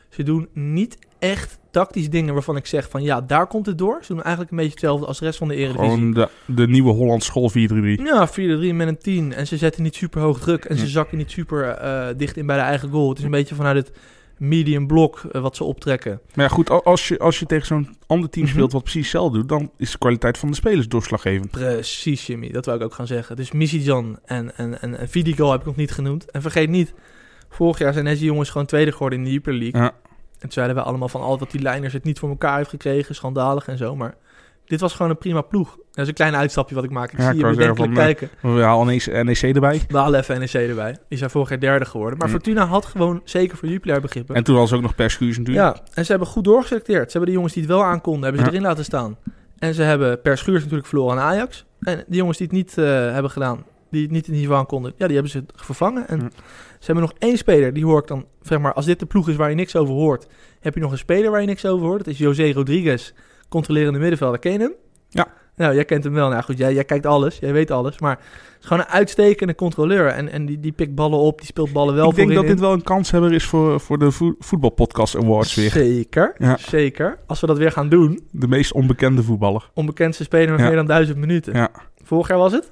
Ze doen niet echt tactisch dingen waarvan ik zeg van ja, daar komt het door. Ze doen eigenlijk een beetje hetzelfde als de rest van de Eredivisie. Gewoon de, de nieuwe Holland School 4-3-3. Ja, 4-3 met een 10. En ze zetten niet super hoog druk. En ze zakken niet super eh, dicht in bij de eigen goal. Het is een beetje vanuit het medium blok eh, wat ze optrekken. Maar ja, goed, als je, als je tegen zo'n ander team Mhm. speelt wat precies hetzelfde doet, dan is de kwaliteit van de spelers doorslaggevend. Precies, Jimmy. Dat wou ik ook gaan zeggen. Dus Misijan en, en, en, en Vidigal heb ik nog niet genoemd. En vergeet niet, vorig jaar zijn deze jongens gewoon tweede geworden in de Jupiler League. Ja. En toen zeiden we allemaal van al dat die Leiners het niet voor elkaar heeft gekregen. Schandalig en zo. Maar dit was gewoon een prima ploeg. Dat is een klein uitstapje wat ik maak. Ik Ja, zie je bedenkelijk kijken. We halen NEC, NEC erbij. We halen even NEC erbij. Die zijn vorig jaar derde geworden. Maar Hm. Fortuna had gewoon zeker voor Jupiler begrippen. En toen was ook nog Perscuus natuurlijk. Ja, en ze hebben goed doorgeselecteerd. Ze hebben de jongens die het wel aankonden, hebben ze Ja. erin laten staan. En ze hebben per schuurs natuurlijk verloren aan Ajax. En die jongens die het niet eh, hebben gedaan, die het niet in niveau aan konden, ja, die hebben ze vervangen. En ze hebben nog één speler, die hoor ik dan, zeg maar, als dit de ploeg is waar je niks over hoort, heb je nog een speler waar je niks over hoort. Dat is José Rodriguez, controlerende middenvelder. Ken je hem? Ja. Nou, jij kent hem wel. Nou goed, jij, jij kijkt alles, jij weet alles. Maar het is gewoon een uitstekende controleur. En, en die, die pikt ballen op, die speelt ballen wel ik denk dat dit wel een kanshebber is voor, voor de vo voetbalpodcast awards weer. Zeker, Ja. zeker. Als we dat weer gaan doen, De meest onbekende voetballer. onbekendste speler met Ja. meer dan duizend minuten. Ja. Vorig jaar was het?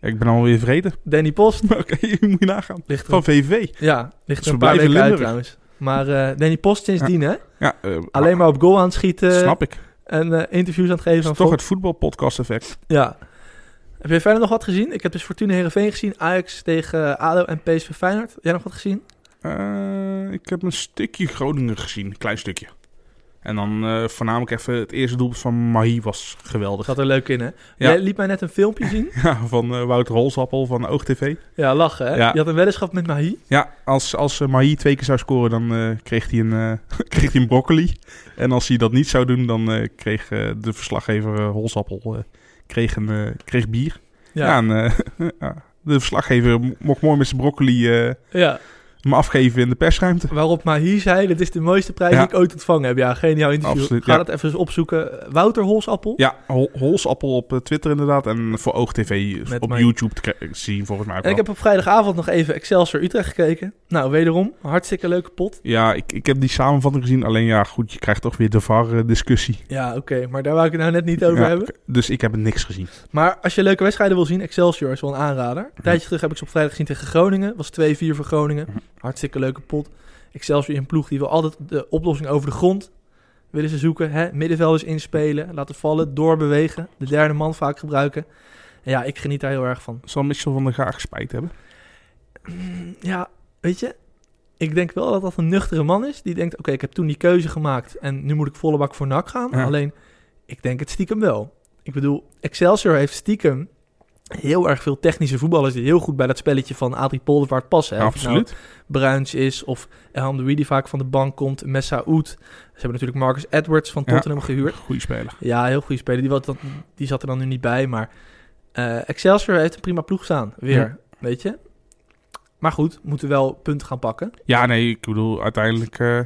Ik ben alweer vergeten. Danny Post. Oké, moet je nagaan. Ligt Van VV. ja, ligt er een paar weken uit trouwens. Maar eh, Danny Post sindsdien, hè? Ja, eh, Alleen maar op goal aan het schieten. Snap ik. En eh, interviews aan het geven. Dat is toch het voetbalpodcast effect. Ja. Heb je verder nog wat gezien? Ik heb dus Fortuna Heerenveen gezien. Ajax tegen ADO en PSV Feyenoord. Jij nog wat gezien? Eh, ik heb een stukje Groningen gezien. Een klein stukje. En dan eh, voornamelijk even het eerste doelpunt van Mahi was geweldig. Zat er leuk in, hè? Ja. Jij liet mij net een filmpje zien. Ja, van eh, Wouter Holsappel van OogTV. Ja, lachen, hè? Ja. Je had een weddenschap met Mahi. Ja, als, als eh, Mahi twee keer zou scoren, dan kreeg, hij een, kreeg hij een broccoli. En als hij dat niet zou doen, dan kreeg de verslaggever Holsappel kreeg een, kreeg bier. Ja, Ja, en, ja, de verslaggever mo- mocht mooi met zijn broccoli ja. Me afgeven in de persruimte. Waarop Mahi zei, dit is de mooiste prijs Ja. die ik ooit ontvangen heb. Ja, geniaal interview. Absoluut, Ga ja. dat even eens opzoeken. Wouter Holsappel. Ja, Hol- Holsappel op eh, Twitter inderdaad. En voor OogTV Met op. YouTube te zien volgens mij ook En ik heb op vrijdagavond nog even Excelsior Utrecht gekeken. Nou, wederom, hartstikke leuke pot. Ja, ik, ik heb die samenvatting gezien. Alleen ja, goed, je krijgt toch weer de VAR-discussie. Ja, oké, maar daar wou ik het nou net niet over hebben. Dus ik heb niks gezien. Maar als je leuke wedstrijden wil zien, Excelsior is wel een aanrader. Een tijdje terug heb ik ze op vrijdag gezien tegen Groningen. Was 2-4 voor Groningen. Hartstikke leuke pot. Excelsior in een ploeg die wil altijd de oplossing over de grond willen ze zoeken. Hè? Middenvelders inspelen, laten vallen, doorbewegen. De derde man vaak gebruiken. En ja, ik geniet daar heel erg van. Zal Mitchell van der Gaag spijt hebben? Mm, Ja, weet je, ik denk wel dat dat een nuchtere man is. Die denkt, oké, ik heb toen die keuze gemaakt en nu moet ik volle bak voor NAC gaan. Ja. Alleen, ik denk het stiekem wel. Ik bedoel, Excelsior heeft stiekem heel erg veel technische voetballers die heel goed bij dat spelletje van Adrie Poldervaart passen. Hè? Nou Absoluut. Bruins is of Elham de die vaak van de bank komt, Messaoud. Ze hebben natuurlijk Marcus Edwards van Ja. Tottenham gehuurd. Goeie speler. Ja, heel goede speler. Die, wat, die zat er dan nu niet bij, maar eh, Excelsior heeft een prima ploeg staan. Weer, Ja. weet je. Maar goed, moeten wel punten gaan pakken. Ja, nee, ik bedoel, uiteindelijk eh,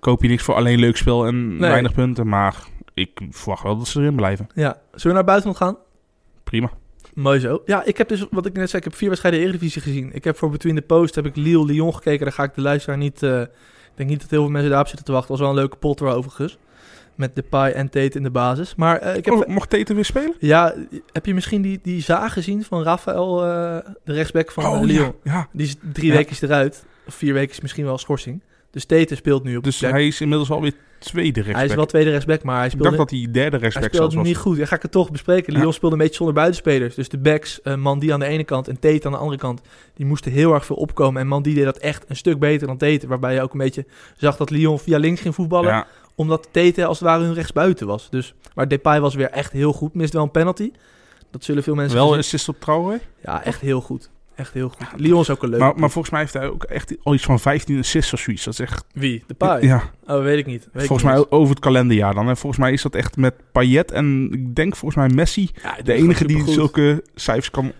koop je niks voor alleen leuk spel en Nee. weinig punten. Maar ik verwacht wel dat ze erin blijven. Ja, zullen we naar buitenland gaan? Prima. Mooi zo. Ja, ik heb dus, wat ik net zei, ik heb vier wedstrijden Eredivisie gezien. Ik heb voor Between the Post, heb ik Lille Lyon gekeken. Daar ga ik de luisteraar niet... eh, ik denk niet dat heel veel mensen daarop zitten te wachten. was wel een leuke pot er overigens. Met Depay en Tate in de basis. Maar eh, ik heb... Oh, mocht Teten weer spelen? Ja, heb je misschien die, die zaag gezien van Rafael, eh, de rechtsback van eh, Lyon? ja, ja. Die is drie Ja. weken eruit. Of vier weken is misschien wel schorsing. Dus Tate speelt nu op Dus hij is inmiddels alweer tweede rechtsback. Hij is wel tweede rechtsback, maar hij ik speelde, dacht dat hij derde hij rechtsback speelde zelfs nog was. niet goed. Ja, ga ik het toch bespreken. Ja. Lyon speelde een beetje zonder buitenspelers. Dus de backs, eh Mandy aan de ene kant en Tate aan de andere kant, die moesten heel erg veel opkomen. En Mandy deed dat echt een stuk beter dan Tate. Waarbij je ook een beetje zag dat Lyon via links ging voetballen. Ja, Omdat Tate als het ware hun rechtsbuiten was. Dus, maar Depay was weer echt heel goed. Mist wel een penalty. Dat zullen veel mensen... wel een assist op Traoré. Ja, echt heel goed. Echt heel goed. Lyon is ook een leuke Maar, maar volgens mij heeft hij ook echt al iets van 15 assists of zoiets. Dat is echt... Wie? Depay? Ja, Oh, weet ik niet. Weet volgens mij over het kalenderjaar dan. En volgens mij is dat echt met Payet en ik denk volgens mij Messi Ja, de enige die zulke cijfers kan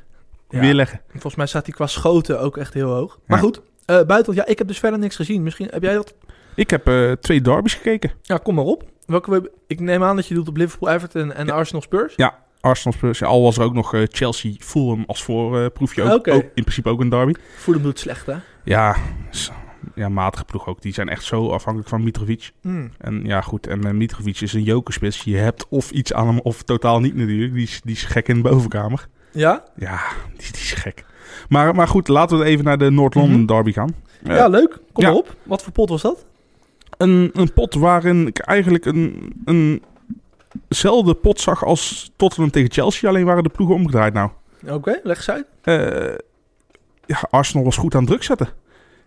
Ja, weerleggen. Volgens mij staat hij qua schoten ook echt heel hoog. Maar Ja. goed, eh buiten, ja, ik heb dus verder niks gezien. Misschien heb jij dat? Ik heb eh, twee derbies gekeken. Ja, kom maar op. Welke we, ik neem aan dat je doet op Liverpool, Everton en. Arsenal Spurs. Ja, Arsenal Spurs. Ja, al was er ook nog eh, Chelsea Fulham als voorproefje. ook, Oké. ook in principe ook een derby. Fulham doet slecht, hè? Ja, ja, matige ploeg ook. Die zijn echt zo afhankelijk van Mitrovic. Hmm. En ja, goed. En eh, Mitrovic is een jokerspits. Je hebt of iets aan hem of totaal niet natuurlijk. Die is, die is gek in de bovenkamer. Ja? Ja, die, die is gek. Maar, maar goed, laten we even naar de Noord-London Mhm. derby gaan. Eh, ja, leuk. Kom ja. op. Wat voor pot was dat? een, een pot waarin ik eigenlijk een, een eenzelfde pot zag als Tottenham tegen Chelsea. Alleen waren de ploegen omgedraaid nou. Oké, leg eens uit. Eh, ja, Arsenal was goed aan druk zetten.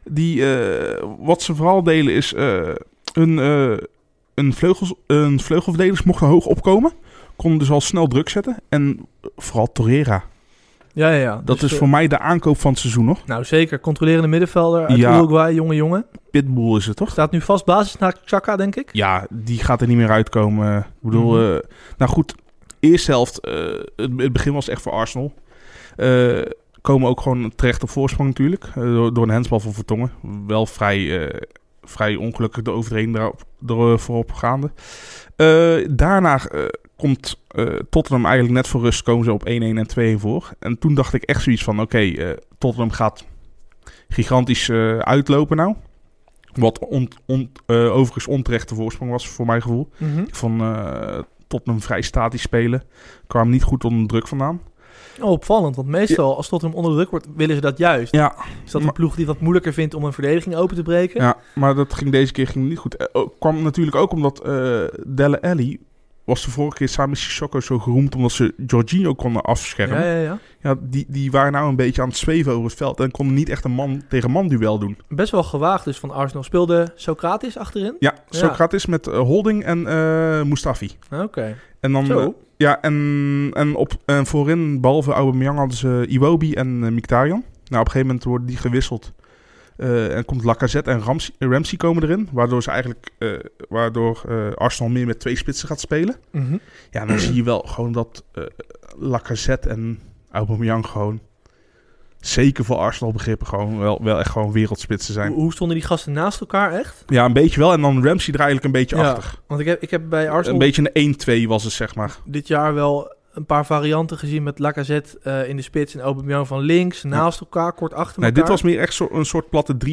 Die, eh, wat ze vooral delen is eh hun, een, vleugels, een vleugelverdedigers mochten hoog opkomen. Konden dus al snel druk zetten. En vooral Torreira. Ja, ja, ja. Dat Dus, is eh, voor mij de aankoop van het seizoen nog. Nou, zeker. Controlerende middenvelder uit Ja. Uruguay, jonge jongen. Pitbull is het toch? Staat nu vast basis naar Chaka, denk ik. Ja, die gaat er niet meer uitkomen. Ik bedoel, Mhm. eh, nou goed. eerste helft, eh, het, het begin was echt voor Arsenal. Eh, komen ook gewoon terecht op voorsprong natuurlijk. door, door een handsbal van Vertongen. Wel vrij, vrij ongelukkig de overheen daarop, er voorop gaande. Eh, daarna komt eh, Tottenham eigenlijk net voor rust. Komen ze op 1-1 en 2-1 voor. En toen dacht ik echt zoiets van... Oké, eh, Tottenham gaat gigantisch eh, uitlopen nou. Wat on, on, overigens onterechte voorsprong was voor mijn gevoel. Mhm. Ik vond Tottenham vrij statisch spelen. Kwam niet goed onder druk vandaan. Oh, opvallend, want meestal als Tottenham onder druk wordt, willen ze dat juist. Ja, Is dat een ploeg die wat moeilijker vindt om een verdediging open te breken? ja maar dat ging deze keer ging niet goed. Kwam natuurlijk ook omdat Delle Alli was de vorige keer samen met Sissoko zo geroemd omdat ze Jorginho konden afschermen. ja, Ja, ja, ja. die, die waren nou een beetje aan het zweven over het veld en konden niet echt een man tegen man duel doen. Best wel gewaagd dus van Arsenal. Speelde Socrates achterin? Ja, Socrates met eh, Holding en eh Mustafi. Oké. En dan Zo. eh, ja, en, en, op, en voorin, behalve Aubameyang, hadden ze Iwobi en Mkhitaryan. Nou, op een gegeven moment worden die gewisseld. Eh, en komt Lacazette en Ramsey, Ramsey komen erin. Waardoor, ze eigenlijk, eh, waardoor eh, Arsenal meer met twee spitsen gaat spelen. Mhm. Ja, dan zie je wel gewoon dat Lacazette en Aubameyang gewoon... Zeker voor Arsenal begrippen gewoon wel, wel echt gewoon wereldspitsen zijn. Hoe, hoe stonden die gasten naast elkaar echt? Ja, een beetje wel. En dan Ramsey er eigenlijk een beetje Ja. achter. Want ik heb, ik heb bij Arsenal Een beetje een 1-2 was het, zeg maar. dit jaar wel een paar varianten gezien met Lacazette eh, in de spits en Aubameyang van links, naast elkaar, kort achter Nee, elkaar. dit was meer echt zo, een soort platte 3-4-1-2,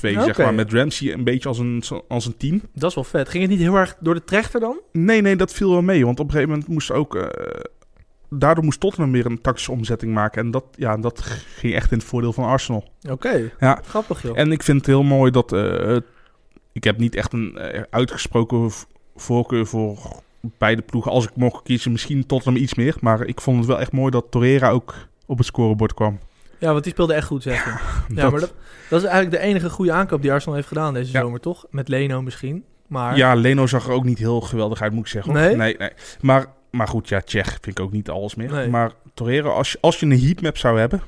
zeg maar. Met Ramsey een beetje als een, als een team. Dat is wel vet. Ging het niet heel erg door de trechter dan? Nee, nee, dat viel wel mee. Want op een gegeven moment moest ook... eh, daardoor moest Tottenham weer een tactische omzetting maken. En dat, ja, dat ging echt in het voordeel van Arsenal. Oké, Ja. grappig joh. En ik vind het heel mooi dat... eh, ik heb niet echt een uitgesproken voorkeur voor beide ploegen. Als ik mocht kiezen, misschien Tottenham iets meer. Maar ik vond het wel echt mooi dat Torreira ook op het scorebord kwam. Ja, want die speelde echt goed, zeg je. Ja, Dat- maar dat, dat is eigenlijk de enige goede aankoop die Arsenal heeft gedaan deze Ja. zomer, toch? Met Leno misschien. Maar Ja, Leno zag er ook niet heel geweldig uit, moet ik zeggen. Nee? Nee, nee. Maar, maar goed, ja, Tsjech vind ik ook niet alles meer. Nee. Maar Torreira, als je, als je een heatmap zou hebben...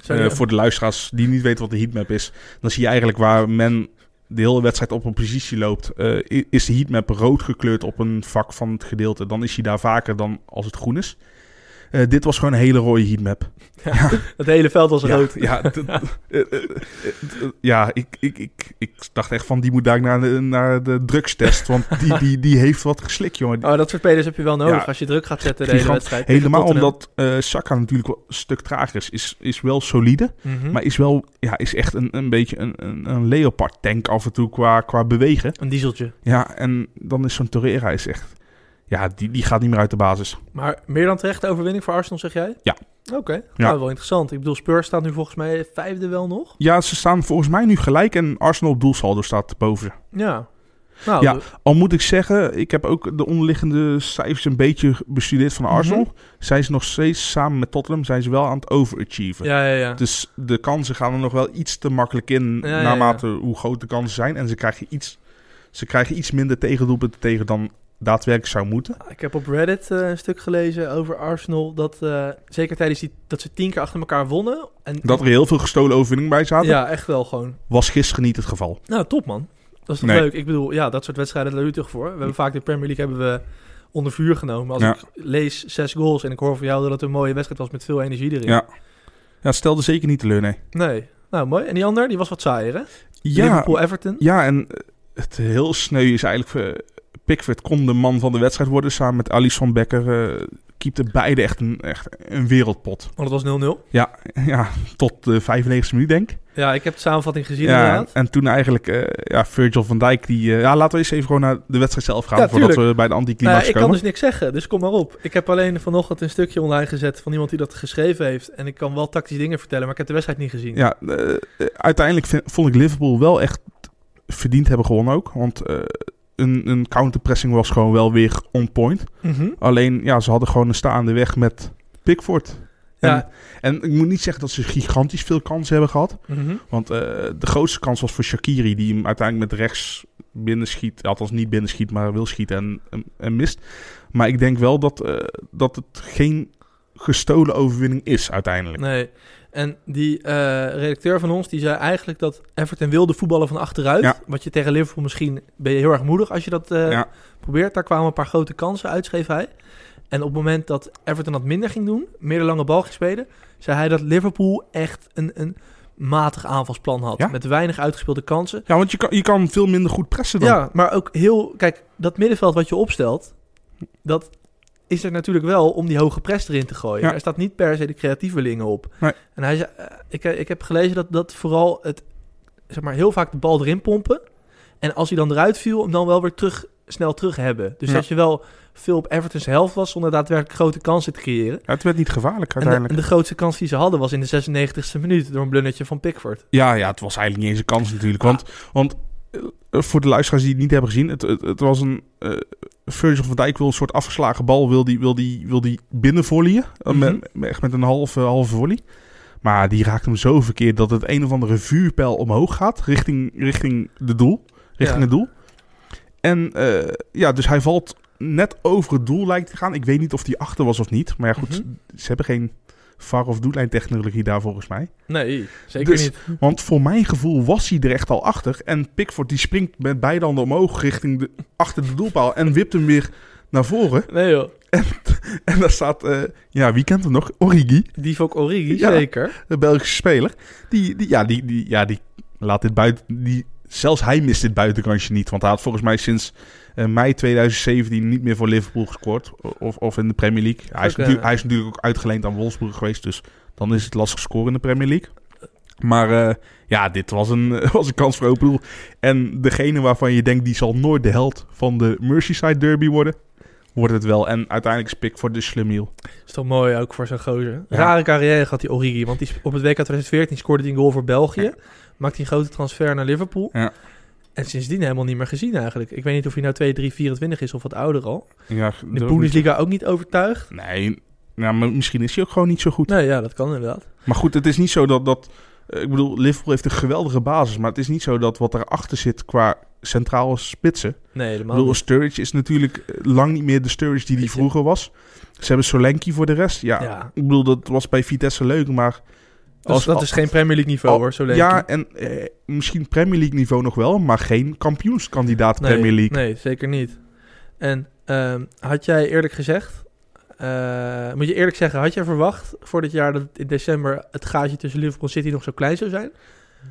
zou eh, voor de luisteraars die niet weten wat de heatmap is... dan zie je eigenlijk waar men de hele wedstrijd op een positie loopt... eh, is de heatmap rood gekleurd op een vak van het gedeelte. Dan is hij daar vaker dan als het groen is. Eh, dit was gewoon een hele rode heatmap. het hele veld was Ja, rood. ja, eh, eh, ja ik, ik, ik, ik dacht echt van die moet daar naar de, naar de drugstest. Want die, die, die heeft wat geslikt, jongen. Oh, dat soort spelers heb je wel nodig Ja. als je druk gaat zetten de hele wedstrijd. Helemaal omdat eh Saka natuurlijk wel een stuk trager is. Is, is wel solide, Mhm. maar is wel ja, is echt een, een beetje een, een, een leopard tank af en toe qua, qua bewegen. Een dieseltje. Ja, en dan is zo'n Torreira is echt... Ja, die, die gaat niet meer uit de basis. Maar meer dan terecht overwinning voor Arsenal, zeg jij? Ja. Oké, nou wel interessant. Ik bedoel, Spurs staat nu volgens mij vijfde wel nog. Ja, ze staan volgens mij nu gelijk en Arsenal op doelsaldo staat boven. Ja. Nou, Ja. Al moet ik zeggen, ik heb ook de onderliggende cijfers een beetje bestudeerd van Arsenal. Mhm. Zijn ze nog steeds samen met Tottenham, zijn ze wel aan het overachieven. ja, ja, ja. Dus de kansen gaan er nog wel iets te makkelijk in, Ja, ja, naarmate hoe groot de kansen zijn. En ze krijgen iets, ze krijgen iets minder tegendoelpunten tegen dan daadwerkelijk zou moeten. Ik heb op Reddit eh, een stuk gelezen over Arsenal. Dat eh, zeker tijdens die dat ze tien keer achter elkaar wonnen. En, Dat er heel veel gestolen overwinningen bij zaten, Ja, echt wel gewoon. was gisteren niet het geval. Nou, top man. Dat is toch Nee. leuk? Ik bedoel, ja, dat soort wedstrijden daar doe je toch voor. We hebben vaak de Premier League hebben we onder vuur genomen. Als Ja. ik lees zes goals en ik hoor van jou dat het een mooie wedstrijd was met veel energie erin. Ja. Ja, stelde zeker niet teleur, nee. Nee. Nou, mooi. En die ander, die was wat saaier, hè? Ja, Liverpool-Everton. ja en eh, het heel sneu is eigenlijk... Pickford kon de man van de wedstrijd worden samen met Alisson Becker. eh keepte beide echt een, echt een wereldpot. Want het was 0-0. Ja, ja, tot de 95e minuut denk ik. Ja, ik heb de samenvatting gezien Ja, en, inderdaad. en toen eigenlijk, eh, ja, Virgil van Dijk, die... eh, ja, laten we eens even gewoon naar de wedstrijd zelf gaan, Ja, voordat we bij de Nou, anticlimax ja, ik kan komen. dus niks zeggen, dus kom maar op. Ik heb alleen vanochtend een stukje online gezet van iemand die dat geschreven heeft. En ik kan wel tactische dingen vertellen, maar ik heb de wedstrijd niet gezien. Ja, uiteindelijk vind- vond ik Liverpool wel echt verdiend hebben gewonnen ook. Want een, een counterpressing was gewoon wel weer on point. Mhm. Alleen, ja, ze hadden gewoon een staande weg met Pickford. En, Ja. en ik moet niet zeggen dat ze gigantisch veel kansen hebben gehad. Mhm. Want eh, de grootste kans was voor Shakiri, die hem uiteindelijk met rechts binnenschiet. Althans niet binnenschiet, maar wil schieten en, en, en mist. Maar ik denk wel dat, eh, dat het geen gestolen overwinning is uiteindelijk. Nee. En die eh, redacteur van ons, die zei eigenlijk dat Everton wilde voetballen van achteruit. Ja. Wat je tegen Liverpool misschien ben je heel erg moedig als je dat eh, Ja. probeert. Daar kwamen een paar grote kansen uit, schreef hij. En op het moment dat Everton dat minder ging doen, meer de lange bal ging spelen, zei hij dat Liverpool echt een, een matig aanvalsplan had. Ja? Met weinig uitgespeelde kansen. Ja, want je kan, je kan veel minder goed pressen dan. Ja, maar ook heel... Kijk, dat middenveld wat je opstelt, dat is er natuurlijk wel om die hoge press erin te gooien. Ja. Er staat niet per se de creatievelingen op. Nee. En hij zei, eh, ik, ik heb gelezen dat, dat vooral het, zeg maar, heel vaak de bal erin pompen. En als hij dan eruit viel, hem dan wel weer terug, snel terug hebben. Dus Ja. dat je wel veel op Everton's helft was, zonder daadwerkelijk grote kansen te creëren. Ja, het werd niet gevaarlijk En de, uiteindelijk. en de grootste kans die ze hadden was in de 96e minuut door een blundertje van Pickford. Ja, ja, het was eigenlijk niet eens een kans natuurlijk. Want, want eh, voor de luisteraars die het niet hebben gezien, het, het, het was een. eh Virgil van Dijk wil een soort afgeslagen bal, wil die, wil die, wil die binnenvolleyen. Eh, Mhm. met, met- echt met een halve, halve volley. Maar die raakt hem zo verkeerd dat het een of andere vuurpijl omhoog gaat richting, richting de doel. Richting Ja. het doel. En eh, ja, dus hij valt net over het doel lijkt te gaan. Ik weet niet of die achter was of niet. Maar ja, goed, Mhm. ze hebben geen VAR of doellijntechnologie daar volgens mij. Nee, zeker Dus- niet. Want voor mijn gevoel was hij er echt al achter. En Pickford die springt met beide handen omhoog richting de, achter de doelpaal. En wipt hem weer naar voren. Nee joh, En daar staat, eh, ja, wie kent hem nog? Origi, Divock Origi, Ja. zeker. de Belgische speler. Die, die, ja, die, die, ja, die laat dit buiten... Die, zelfs hij mist dit buitenkansje niet. Want hij had volgens mij sinds mei 2017 niet meer voor Liverpool gescoord. Of, of in de Premier League. Hij is, eh, hij is natuurlijk ook uitgeleend aan Wolfsburg geweest. Dus dan is het lastig scoren in de Premier League. Maar eh, ja, dit was een, was een kans voor open doel. En degene waarvan je denkt, die zal nooit de held van de Merseyside Derby worden, wordt het wel. En uiteindelijk is Pickford de slimiel. Is toch mooi ook voor zo'n gozer. Ja. Rare carrière had die Origi. Want die, op het WK 2014 scoorde hij een goal voor België. Ja. Maakte hij een grote transfer naar Liverpool. Ja. En sindsdien helemaal niet meer gezien eigenlijk. Ik weet niet of hij nou 2, 3, 24 is of wat ouder al. Ja, De Bundesliga ook niet overtuigd. Nee, nou, maar misschien is hij ook gewoon niet zo goed. Nee, ja, dat kan inderdaad. Maar goed, het is niet zo dat... dat eh, ik bedoel, Liverpool heeft een geweldige basis. Maar het is niet zo dat wat erachter zit qua centrale spitsen... Nee, Ik bedoel, niet. Sturridge is natuurlijk eh, lang niet meer de Sturridge die hij vroeger was. Ze hebben Solanke voor de rest. Ja, Ja. ik bedoel, dat was bij Vitesse leuk, maar... Dat, is, dat is geen Premier League niveau al- hoor, zo leuk. Ja, en eh, misschien Premier League niveau nog wel, maar geen kampioenskandidaat nee, Premier League. Nee, zeker niet. En ehm, had jij eerlijk gezegd... eh, moet je eerlijk zeggen, had jij verwacht voor dit jaar dat in december het gaatje tussen Liverpool en City nog zo klein zou zijn?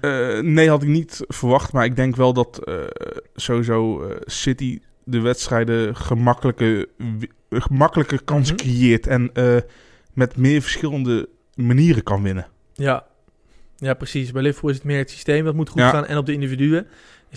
Eh, nee, had ik niet verwacht, maar ik denk wel dat eh, sowieso City de wedstrijden gemakkelijke, gemakkelijke kans Mhm. creëert en met meer verschillende manieren kan winnen. Ja. ja, precies. Bij Liverpool is het meer het systeem dat moet goed Ja. gaan en op de individuen.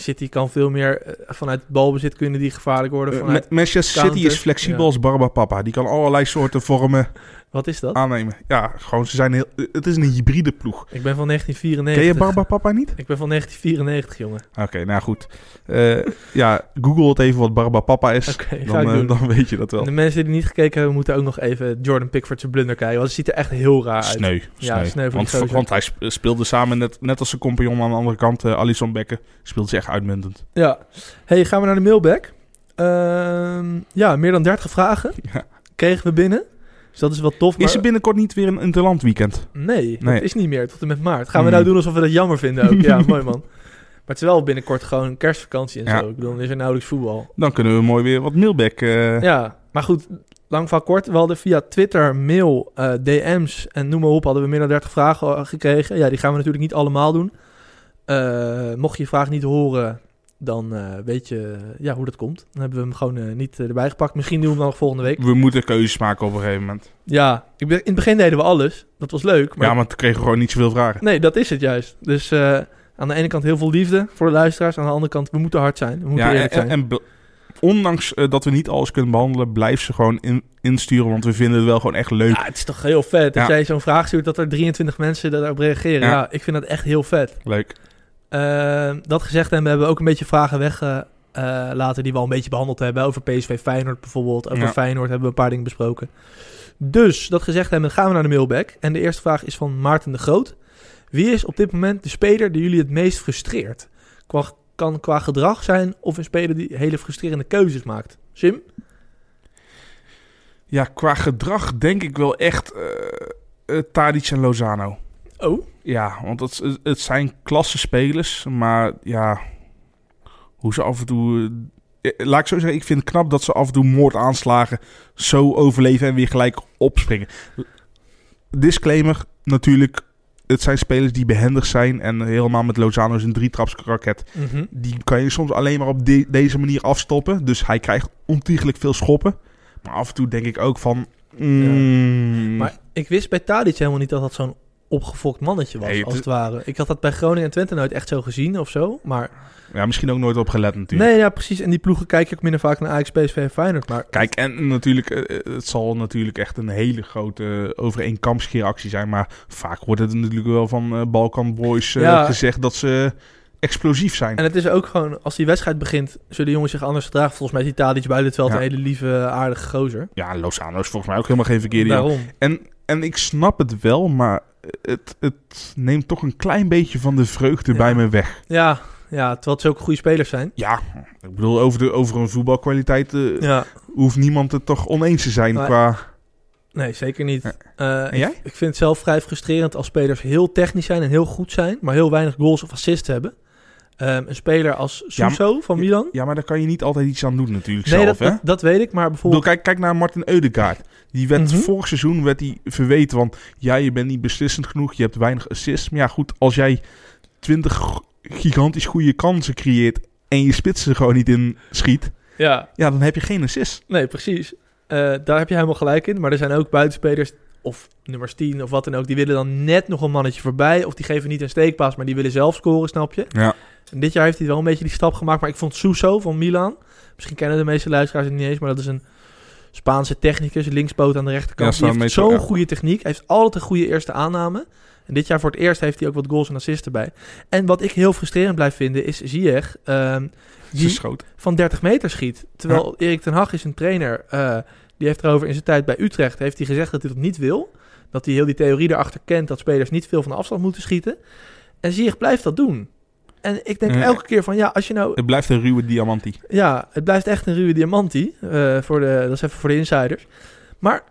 City kan veel meer eh, vanuit balbezit kunnen die gevaarlijk worden. Eh, Ma- Manchester City is flexibel ja. als Barba Papa. Die kan allerlei soorten vormen wat is dat? aannemen. Ja, gewoon ze zijn heel. Het is een hybride ploeg. Ik ben van 1994. Ken je Barba Papa niet? Ik ben van 1994, jongen. Oké, nou goed. Eh, ja, google het even wat Barba Papa is. Dan, eh, dan weet je dat wel. En de mensen die niet gekeken hebben, moeten ook nog even Jordan Pickford zijn blunder kijken. Want het ziet er echt heel raar uit. Sneu. Ja, sneu. want, want hij sp- speelde samen, net, net als zijn compagnon aan de andere kant, eh Alisson Becker, speelde ze echt uitmuntend. Ja. Hey, gaan we naar de mailback. Ehm, ja, meer dan 30 vragen Ja. kregen we binnen. Dus dat is wel tof. Maar... Is er binnenkort niet weer een interland weekend? Nee, Nee. dat is niet meer. Tot en met maart. Gaan we Hmm. nou doen alsof we dat jammer vinden ook? Ja, mooi man. Maar het is wel binnenkort gewoon kerstvakantie en Ja. zo. Ik bedoel, dan is er nauwelijks voetbal. Dan kunnen we mooi weer wat mailback. eh, Ja, maar goed, lang van kort. We hadden via Twitter, mail, eh, DM's en noem maar op... hadden we meer dan 30 vragen gekregen. Ja, die gaan we natuurlijk niet allemaal doen. Eh, mocht je je vraag niet horen, dan eh, weet je ja, hoe dat komt. Dan hebben we hem gewoon eh, niet erbij gepakt. Misschien doen we hem dan nog volgende week. We moeten keuzes maken op een gegeven moment. Ja, ik ben, in het begin deden we alles. Dat was leuk. Maar ja, maar toen kregen we gewoon niet zoveel vragen. Nee, dat is het juist. Dus aan de ene kant heel veel liefde voor de luisteraars. Aan de andere kant, we moeten hard zijn. We moeten Ja, en, eerlijk zijn. en, ondanks dat we niet alles kunnen behandelen, blijf ze gewoon in, insturen, want we vinden het wel gewoon echt leuk. ja, het is toch heel vet. Als Ja. jij zo'n vraag stuurt, dat er 23 mensen daarop reageren. Ja. Ja. ik vind dat echt heel vet. Leuk. Eh, dat gezegd hebben, hebben we ook een beetje vragen weggelaten die we al een beetje behandeld hebben. Over PSV Feyenoord bijvoorbeeld. Over Ja. Feyenoord hebben we een paar dingen besproken. Dus, dat gezegd hebben, gaan we naar de mailback. En de eerste vraag is van Maarten de Groot. Wie is op dit moment de speler die jullie het meest frustreert? Qua, kan qua gedrag zijn of een speler die hele frustrerende keuzes maakt. Sim? Ja, qua gedrag denk ik wel echt eh eh, Tadic en Lozano. Oh, Ja, want het, het zijn klasse spelers, maar ja, hoe ze af en toe eh, laat ik zo zeggen, ik vind het knap dat ze af en toe moordaanslagen zo overleven en weer gelijk opspringen. Disclaimer, natuurlijk, het zijn spelers die behendig zijn en helemaal met Lozano zijn drietrapsraket. Mhm. Die kan je soms alleen maar op de- deze manier afstoppen. Dus hij krijgt ontiegelijk veel schoppen. Maar af en toe denk ik ook van... mm, Maar ik wist bij Tadic helemaal niet dat dat zo'n opgefokt mannetje was, Nee, als het ware. Ik had dat bij Groningen en Twente nooit echt zo gezien of zo. Maar ja, misschien ook nooit op gelet natuurlijk. nee, ja, precies. En die ploegen kijk ook minder vaak naar Ajax, PSV en Feyenoord. Maar Kijk, en natuurlijk, eh, eh, het zal natuurlijk echt een hele grote uh, over één kam actie zijn. Maar vaak wordt het natuurlijk wel van eh, Balkan Boys eh, Ja. gezegd dat ze explosief zijn. En het is ook gewoon, als die wedstrijd begint, zullen jongens zich anders gedragen. Volgens mij is die Tadic buiten het veld Ja. een hele lieve, aardige gozer. Ja, Lozano is volgens mij ook helemaal geen verkeerde. Daarom. En, en ik snap het wel, maar het, het neemt toch een klein beetje van de vreugde Ja. bij me weg. Ja, ja, terwijl het zulke goede spelers zijn. Ja, ik bedoel, over, de, over een voetbalkwaliteit eh, Ja, hoeft niemand het toch oneens te zijn Maar- qua... nee, zeker niet. Eh, En jij? Ik, ik vind het zelf vrij frustrerend als spelers heel technisch zijn en heel goed zijn, maar heel weinig goals of assists hebben. Ehm, een speler als Ja, maar- Suso van Milan. Ja, maar daar kan je niet altijd iets aan doen natuurlijk Nee, zelf, dat, hè? dat, dat weet ik, maar Ik bedoel, bijvoorbeeld... kijk, kijk naar Martin Eudegaard. Die werd Mhm. vorig seizoen werd hij verweten van... Ja, je bent niet beslissend genoeg. Je hebt weinig assists. Maar ja, goed, als jij 20 gigantisch goede kansen creëert... en je spits er gewoon niet in schiet... Ja, Ja, dan heb je geen assist. nee, precies. Eh, daar heb je helemaal gelijk in. Maar er zijn ook buitenspelers, of nummers 10 of wat dan ook... die willen dan net nog een mannetje voorbij. Of die geven niet een steekpaas, maar die willen zelf scoren, snap je? Ja. En dit jaar heeft hij wel een beetje die stap gemaakt. Maar ik vond Suso van Milan... Misschien kennen de meeste luisteraars het niet eens... maar dat is een Spaanse technicus, linkspoot aan de rechterkant. die heeft zo'n goede techniek. Hij heeft altijd een goede eerste aanname. En dit jaar voor het eerst heeft hij ook wat goals en assists erbij. En wat ik heel frustrerend blijf vinden is Ziyech... Ze die schoot. van 30 meter schiet. Terwijl Erik ten Hag is een trainer... eh, die heeft erover in zijn tijd bij Utrecht... heeft hij gezegd dat hij dat niet wil. Dat hij heel die theorie erachter kent... dat spelers niet veel van de afstand moeten schieten. En Ziyech blijft dat doen. En ik denk Ja. elke keer van... ja, als je nou Het blijft een ruwe diamantie. ja, het blijft echt een ruwe diamantie. eh, voor de, dat is even voor de insiders. Maar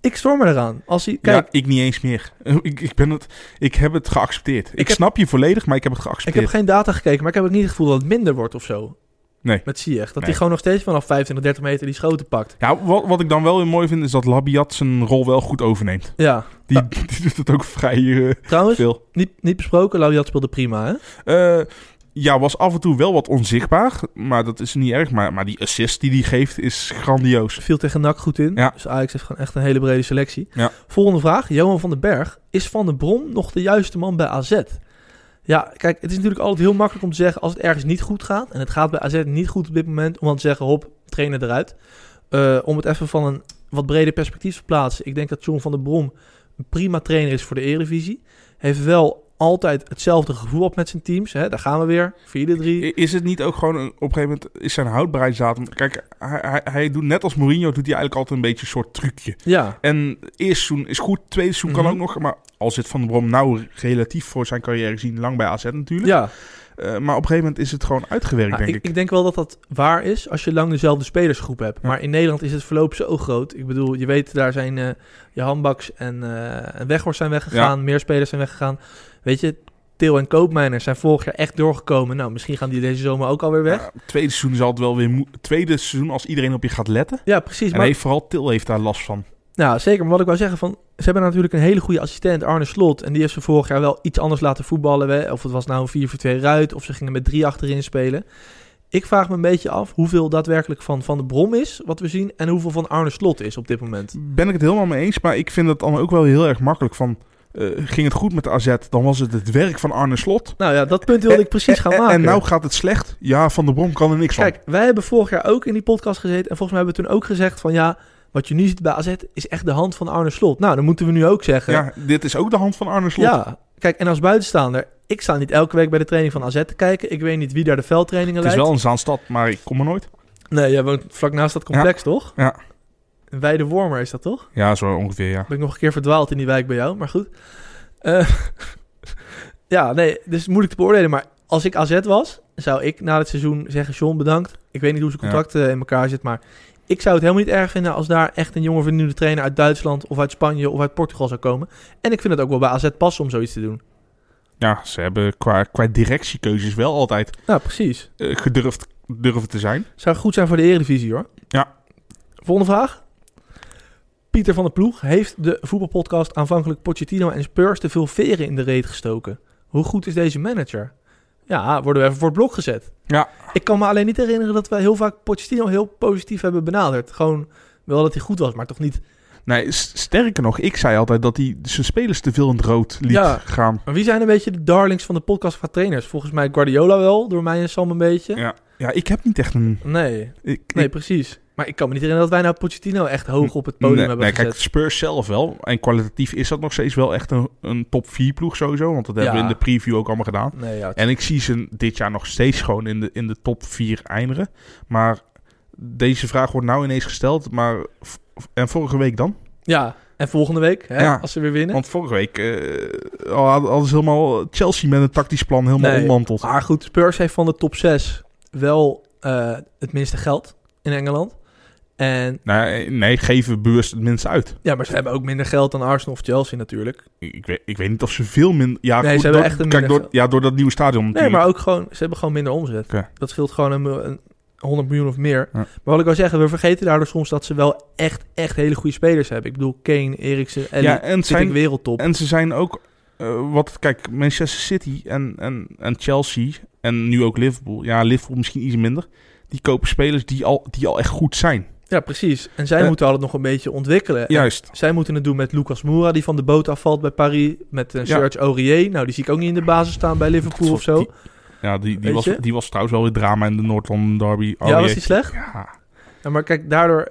ik storm me eraan. Als hij, kijk, ja, ik niet eens meer. Ik, ik, ben het, ik heb het geaccepteerd. Ik, heb- snap je volledig, maar ik heb het ik geaccepteerd. heb geen data gekeken, maar ik heb ook niet het gevoel dat het minder wordt of zo. Nee. Met Ziyech. Dat Nee. hij gewoon nog steeds vanaf 25, 30 meter die schoten pakt. Ja, wat, wat ik dan wel weer mooi vind, is dat Labiat zijn rol wel goed overneemt. Ja, Die, doet het ook vrij eh, trouwens, veel. niet, niet besproken. Laudiat speelde prima, hè? Eh, ja, was af en toe wel wat onzichtbaar, maar dat is niet erg. Maar, maar die assist die hij geeft is grandioos. Viel tegen NAC goed in. Ja. Dus Ajax heeft gewoon echt een hele brede selectie. Ja. Volgende vraag. Johan van den Berg. Is Van den Brom nog de juiste man bij AZ? Ja, kijk, het is natuurlijk altijd heel makkelijk om te zeggen als het ergens niet goed gaat. En het gaat bij AZ niet goed op dit moment. Om dan te zeggen, hop, trainer eruit. Eh, om het even van een wat breder perspectief te plaatsen. Ik denk dat John van den Brom een prima trainer is voor de Eredivisie. Heeft wel altijd hetzelfde gevoel op met zijn teams. Hè? Daar gaan we weer. 4-3. I- Is het niet ook gewoon, een- op een gegeven moment is zijn houdbaarheidsdatum... Kijk, hij, hij, hij doet net als Mourinho, doet hij eigenlijk altijd een beetje een soort trucje. Ja, En eerste seizoen is goed, tweede seizoen kan Mhm. ook nog. Maar al zit Van der Brom nou relatief voor zijn carrière gezien lang bij AZ natuurlijk. ja. Eh, maar op een gegeven moment is het gewoon uitgewerkt, denk ik, ik. ik denk wel dat dat waar is als je lang dezelfde spelersgroep hebt. Ja. Maar in Nederland is het verloop zo groot. Ik bedoel, je weet, daar zijn eh je handbaks en, en Weghorst zijn weggegaan. Meer spelers zijn weggegaan. Weet je, Til en Koopmeiners zijn vorig jaar echt doorgekomen. Nou, misschien gaan die deze zomer ook alweer weg. Ja, tweede seizoen zal het wel weer Tweede seizoen als iedereen op je gaat letten. Ja, precies. En Maar, heeft, vooral Til heeft daar last van. nou, zeker. Maar wat ik wou zeggen, van, ze hebben natuurlijk een hele goede assistent, Arne Slot. En die heeft ze vorig jaar wel iets anders laten voetballen. Hè. Of het was nou een 4 voor 2 ruit, of ze gingen met drie achterin spelen. Ik vraag me een beetje af hoeveel daadwerkelijk van Van de Brom is, wat we zien, en hoeveel van Arne Slot is op dit moment. Ben ik het helemaal mee eens. Maar ik vind het dan ook wel heel erg makkelijk van... eh, ging het goed met de AZ, dan was het het werk van Arne Slot. Nou ja, dat punt wilde ik precies gaan En- maken. En nou gaat het slecht. Ja, Van der Brom kan er niks van. Kijk, wij hebben vorig jaar ook in die podcast gezeten. En volgens mij hebben we toen ook gezegd van ja, wat je nu ziet bij AZ is echt de hand van Arne Slot. Nou, dan moeten we nu ook zeggen. Ja, dit is ook de hand van Arne Slot. Ja, kijk, en als buitenstaander, ik sta niet elke week bij de training van AZ te kijken. Ik weet niet wie daar de veldtrainingen Het is leidt. wel een Zaanstad, maar ik kom er nooit. Nee, jij woont vlak naast dat complex, toch? Ja. Weide Wormer is dat toch? Ja, zo ongeveer, ja. Ben ik nog een keer verdwaald in die wijk bij jou, maar goed. Eh, ja, nee, dus moeilijk te beoordelen. Maar als ik AZ was, zou ik na het seizoen zeggen... John, bedankt. Ik weet niet hoe zijn Ja. contract in elkaar zit, maar... Ik zou het helemaal niet erg vinden als daar echt een jonge vernieuwde trainer uit Duitsland of uit Spanje of uit Portugal zou komen. En ik vind het ook wel bij AZ passen om zoiets te doen. Ja, ze hebben qua, qua directiekeuzes wel altijd Nou, precies. eh, gedurfd durven te zijn. Zou goed zijn voor de Eredivisie hoor. Ja. Volgende vraag. Pieter van der Ploeg heeft de voetbalpodcast aanvankelijk Pochettino en Spurs te veel veren in de reet gestoken. Hoe goed is deze manager? Ja, worden we even voor het blok gezet. Ja. Ik kan me alleen niet herinneren dat we heel vaak Pochettino heel positief hebben benaderd. Gewoon wel dat hij goed was, maar toch niet. Nee, sterker nog, ik zei altijd dat hij zijn spelers te veel in het rood liet Ja. gaan. Maar wie zijn een beetje de darlings van de podcast van trainers? Volgens mij Guardiola wel, door mij en Sam een beetje. Ja. ja, ik heb niet echt een... Nee, Ik, nee, ik- precies. Maar ik kan me niet herinneren dat wij nou Pochettino echt hoog op het podium nee, hebben nee, gezet. kijk, Spurs zelf wel. En kwalitatief is dat nog steeds wel echt een, een top 4 ploeg sowieso. Want dat hebben we in de preview ook allemaal gedaan. Nee, ja, En ik zie ze dit jaar nog steeds gewoon in de, in de top 4 eindigen. Maar deze vraag wordt nou ineens gesteld. Maar en vorige week dan? ja, en volgende week, hè, Ja. als ze weer winnen. Want vorige week eh, hadden ze helemaal Chelsea met een tactisch plan helemaal Nee. ontmanteld. Maar goed, Spurs heeft van de top 6 wel eh, het minste geld in Engeland. En Nee, nee, geven bewust het minste uit. ja, maar ze hebben ook minder geld dan Arsenal of Chelsea natuurlijk. Ik, weet, ik weet niet of ze veel minder... Ja, Nee, goed, ze hebben door, echt een kijk, minder door, ja, door dat nieuwe stadion Nee, natuurlijk. maar ook gewoon, ze hebben gewoon minder omzet. Dat scheelt gewoon een, een 100 miljoen of meer. Ja. Maar wat ik wil zeggen, we vergeten daardoor soms dat ze wel echt, echt hele goede spelers hebben. Ik bedoel, Kane, Eriksen, Ellie, Ja, en zijn- ik wereldtop. En ze zijn ook... eh, wat, kijk, Manchester City en, en, en Chelsea en nu ook Liverpool. Ja, Liverpool misschien iets minder. Die kopen spelers die al, die al echt goed zijn. Ja, precies. En zij Eh, moeten altijd nog een beetje ontwikkelen. En Juist. Zij moeten het doen met Lucas Moura, die van de boot afvalt bij Paris. Met een Ja. Serge Aurier. Nou, die zie ik ook niet in de basis staan bij Liverpool of zo. Die- Ja, die, die, was, die was trouwens wel weer drama in de Noord-London derby. Oh, ja, was jee. die slecht? Ja, Ja, maar kijk, daardoor...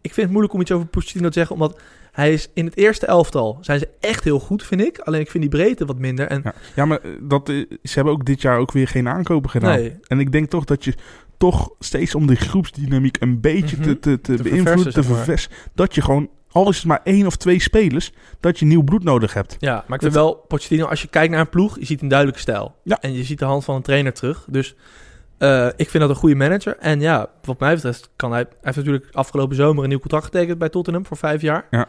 Ik vind het moeilijk om iets over Pochettino te zeggen, omdat hij is in het eerste elftal zijn ze echt heel goed, vind ik. Alleen ik vind die breedte wat minder. En Ja. ja maar eh, dat, eh, ze hebben ook dit jaar ook weer geen aankopen gedaan. nee, En ik denk toch dat je toch steeds om de groepsdynamiek een beetje Mhm. te, te, te, Te beïnvloeden, verversen, te zeg maar. verversen. Dat je gewoon, al is het maar één of twee spelers, dat je nieuw bloed nodig hebt. Ja, maar ik vind wel, Pochettino, als je kijkt naar een ploeg, je ziet een duidelijke stijl. Ja. En je ziet de hand van een trainer terug. Dus eh, ik vind dat een goede manager. En ja, wat mij betreft kan hij... Hij heeft natuurlijk afgelopen zomer een nieuw contract getekend bij Tottenham voor vijf jaar. Ja.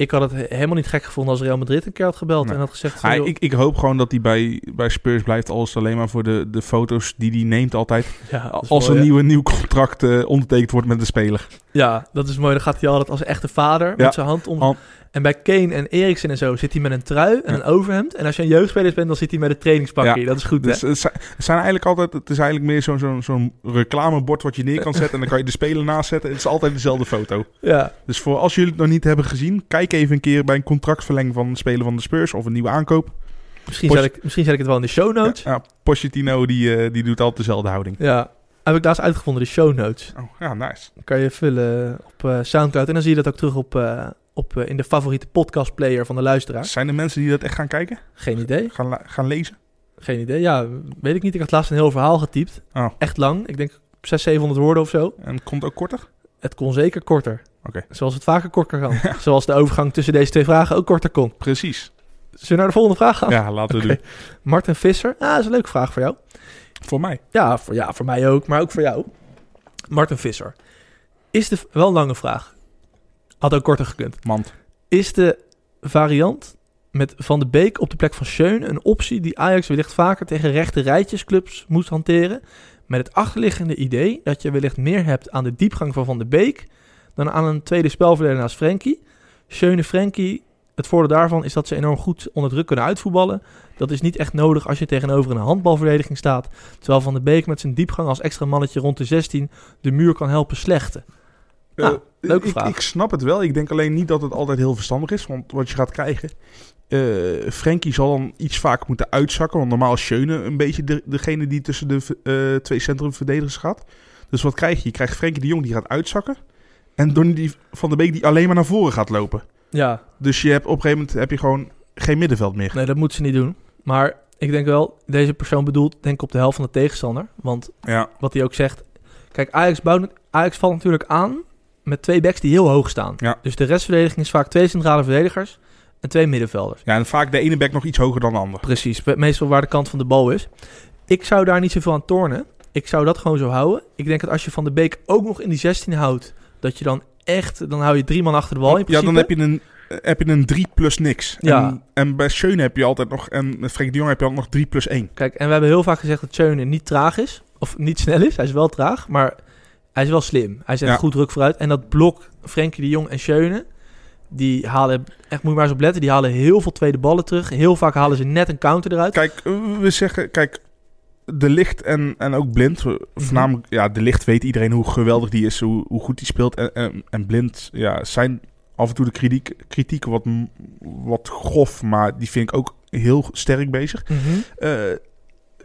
Ik had het he- helemaal niet gek gevonden als Real Madrid een keer had gebeld Nee. en had gezegd... van, ik, ik hoop gewoon dat hij bij, bij Spurs blijft, al is het alleen maar voor de, de foto's die hij neemt altijd. ja, Als mooi, een nieuwe, nieuw contract eh, ondertekend wordt met de speler. Ja, dat is mooi. Dan gaat hij altijd als echte vader Ja. met zijn hand om. Hand- En bij Kane en Eriksen en zo zit hij met een trui en een overhemd. En als je een jeugdspeler bent, dan zit hij met een trainingspakje. Ja. Dat is goed, Dus hè? het zijn, het zijn eigenlijk altijd, het is eigenlijk meer zo'n zo'n zo'n reclamebord wat je neer kan zetten. En dan kan je de speler naast zetten. Het is altijd dezelfde foto. Ja, Dus voor als jullie het nog niet hebben gezien, kijk even een keer bij een contractverlenging van een speler van de Spurs of een nieuwe aankoop. misschien, Poch- zet ik, misschien zet ik het wel in de show notes. Ja, ja, Pochettino die, eh, die doet altijd dezelfde houding. Ja, heb ik laatst uitgevonden, de show notes. Oh, ja, nice. kan je vullen op eh, Soundcloud. En dan zie je dat ook terug op, eh, op, eh, in de favoriete podcastplayer van de luisteraar. Zijn er mensen die dat echt gaan kijken? Geen idee. Gaan, gaan lezen? Geen idee. Ja, weet ik niet. Ik had laatst een heel verhaal getypt. Oh. Echt lang. Ik denk 600, 700 woorden of zo. En komt ook korter? Het kon zeker korter. Oké. Zoals het vaker korter kan. Zoals de overgang tussen deze twee vragen ook korter kon. Precies. Zullen we naar de volgende vraag gaan? Ja, laten we doen. Martin Visser. Ah, dat is een leuke vraag voor jou. Voor mij. Ja voor, ja, voor mij ook, maar ook voor jou. Martin Visser. Is de... Wel een lange vraag. Had ook korter gekund. Mand. Is de variant met Van de Beek op de plek van Schöne een optie die Ajax wellicht vaker tegen rechte rijtjesclubs moest hanteren? Met het achterliggende idee dat je wellicht meer hebt aan de diepgang van Van de Beek dan aan een tweede spelverdeler naast Frenkie. Schöne Frenkie, het voordeel daarvan is dat ze enorm goed onder druk kunnen uitvoetballen. Dat is niet echt nodig als je tegenover een handbalverdediging staat. Terwijl Van de Beek met zijn diepgang als extra mannetje rond de 16 de muur kan helpen slechten. Nou, leuke ik, vraag. ik snap het wel. Ik denk alleen niet dat het altijd heel verstandig is. Want wat je gaat krijgen... eh Frenkie zal dan iets vaker moeten uitzakken. Want normaal is Schöne een beetje de, degene die tussen de eh, twee centrumverdedigers gaat. Dus wat krijg je? Je krijgt Frenkie de Jong die gaat uitzakken. En Donny die Van de Beek die alleen maar naar voren gaat lopen. Ja, Dus je hebt op een gegeven moment heb je gewoon geen middenveld meer. Nee, dat moet ze niet doen. Maar ik denk wel, deze persoon bedoelt denk ik op de helft van de tegenstander. Want Ja, wat hij ook zegt... Kijk, Ajax, bouwt, Ajax valt natuurlijk aan met twee backs die heel hoog staan. Ja. Dus de restverdediging is vaak twee centrale verdedigers en twee middenvelders. ja en vaak de ene back nog iets hoger dan de ander. Precies, meestal waar de kant van de bal is. Ik zou daar niet zoveel aan tornen. Ik zou dat gewoon zo houden. Ik denk dat als je Van de Beek ook nog in die 16 houdt... dat je dan echt... dan hou je drie man achter de bal in ja, principe. dan heb je een, heb je een 3 plus niks. Ja. En, en bij Schöne heb je altijd nog... En met Frenkie de Jong heb je altijd nog 3 plus 1. Kijk, en we hebben heel vaak gezegd dat Schöne niet traag is. of niet snel is. Hij is wel traag, maar hij is wel slim. Hij zet Ja. goed druk vooruit. En dat blok Frenkie de Jong en Schöne, die halen, echt moet je maar eens op letten, die halen heel veel tweede ballen terug. Heel vaak halen ze net een counter eruit. Kijk, eh, we zeggen, kijk, de licht en, en ook blind. eh, Voornamelijk, ja, de licht weet iedereen hoe geweldig die is, hoe, hoe goed die speelt. En, en, en blind, ja, zijn af en toe de kritiek, kritieken wat, wat grof, maar die vind ik ook heel sterk bezig. Mhm. Eh,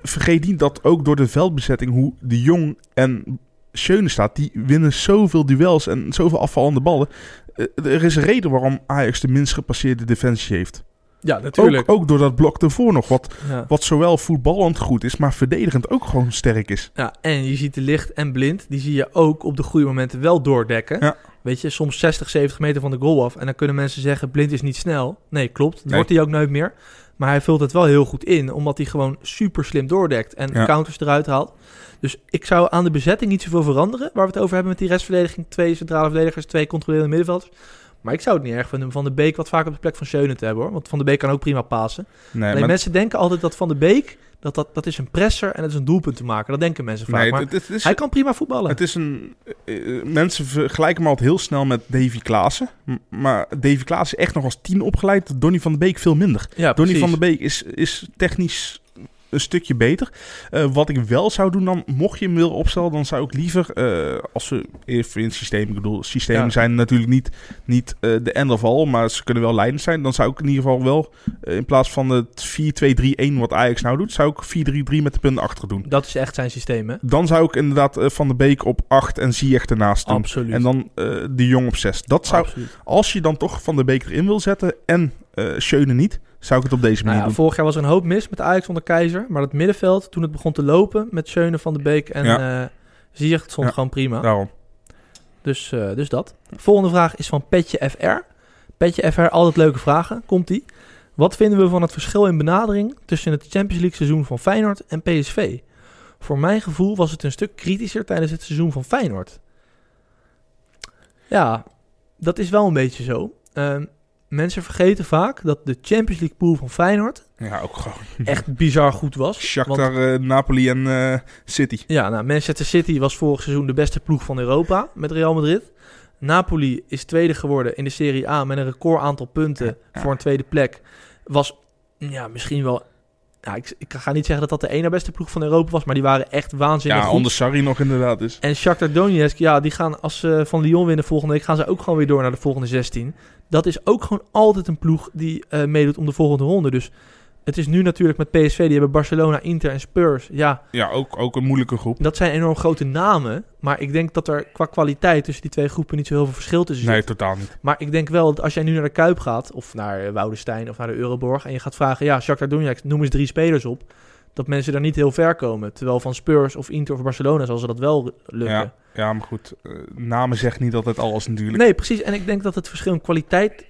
vergeet niet dat ook door de veldbezetting, hoe de Jong en Schöne staat, die winnen zoveel duels en zoveel afvallende ballen. Eh, er is een reden waarom Ajax de minst gepasseerde defensie heeft. Ja, natuurlijk. Ook, ook door dat blok ervoor nog, wat Ja. wat zowel voetballend goed is, maar verdedigend ook gewoon sterk is. Ja, en je ziet de licht en blind, die zie je ook op de goede momenten wel doordekken. Ja. Weet je, soms 60, 70 meter van de goal af. En dan kunnen mensen zeggen, blind is niet snel. Nee, klopt. Dat Nee. wordt hij ook nooit meer. Maar hij vult het wel heel goed in, omdat hij gewoon super slim doordekt en Ja. counters eruit haalt. Dus ik zou aan de bezetting niet zoveel veranderen, waar we het over hebben met die restverdediging. Twee centrale verdedigers, twee controlerende middenvelders. Maar ik zou het niet erg vinden om Van de Beek wat vaker op de plek van Schöne te hebben hoor. Want Van de Beek kan ook prima pasen. Nee, Alleen mensen denken altijd dat Van de Beek, dat, dat, dat is een presser en dat is een doelpunt te maken. Dat denken mensen vaak. nee, maar het, het is, hij kan prima voetballen. het is een... eh, eh, mensen vergelijken hem altijd heel snel met Davy Klaassen. Maar Davy Klaassen is echt nog als tien opgeleid. Donny van de Beek veel minder. ja, Donny van de Beek is, is technisch een stukje beter. Eh, wat ik wel zou doen dan, mocht je hem willen opstellen, dan zou ik liever, eh, als we even in het systeem, ik bedoel, systemen Ja. zijn natuurlijk niet, niet eh, de end of all, maar ze kunnen wel leidend zijn. Dan zou ik in ieder geval wel, eh, in plaats van het 4-2-3-1 wat Ajax nou doet, zou ik 4-3-3 met de punten achter doen. Dat is echt zijn systeem, hè? Dan zou ik inderdaad eh, Van de Beek op 8 en Ziyech ernaast doen. Absoluut. En dan eh, de Jong op 6. Dat zou, Absoluut. als je dan toch Van de Beek erin wil zetten en eh Schöne niet, zou ik het op deze Nou manier ja, doen. vorig jaar was er een hoop mis met Ajax onder Keizer. Maar dat middenveld, toen het begon te lopen met Schöne van de Beek en Ja. eh het stond Ja. gewoon prima. Daarom. Dus, eh, dus dat. Volgende vraag is van Petje FR. Petje FR, altijd leuke vragen. Komt-ie. Wat vinden we van het verschil in benadering tussen het Champions League seizoen van Feyenoord en PSV? Voor mijn gevoel was het een stuk kritischer tijdens het seizoen van Feyenoord. Ja, dat is wel een beetje zo. Ehm, mensen vergeten vaak dat de Champions League pool van Feyenoord Ja, ook gewoon. echt bizar goed was. Want- Shakhtar, eh, Napoli en eh, City. ja, nou, Manchester City was vorig seizoen de beste ploeg van Europa met Real Madrid. Napoli is tweede geworden in de Serie A met een record aantal punten Ja. voor een tweede plek. Was ja, misschien wel... Ja, ik, ik ga niet zeggen dat dat de ene beste ploeg van Europa was, maar die waren echt waanzinnig Ja, goed. onder Sarri nog inderdaad dus. En Shakhtar Donetsk, ja, die gaan als ze van Lyon winnen volgende week, gaan ze ook gewoon weer door naar de volgende 16. Dat is ook gewoon altijd een ploeg die eh, meedoet om de volgende ronde. Dus het is nu natuurlijk met PSV, die hebben Barcelona, Inter en Spurs. Ja, Ja, ook, ook een moeilijke groep. dat zijn enorm grote namen. Maar ik denk dat er qua kwaliteit tussen die twee groepen niet zo heel veel verschil tussen Nee, zit. totaal niet. Maar ik denk wel dat als jij nu naar de Kuip gaat, of naar Woudenstein of naar de Euroborg, en je gaat vragen, ja, Shakhtar Donetsk, noem eens drie spelers op, dat mensen daar niet heel ver komen. Terwijl van Spurs of Inter of Barcelona zal ze dat wel lukken. Ja, ja, maar goed. eh, namen zeggen niet altijd alles natuurlijk. Nee, precies. En ik denk dat het verschil in kwaliteit...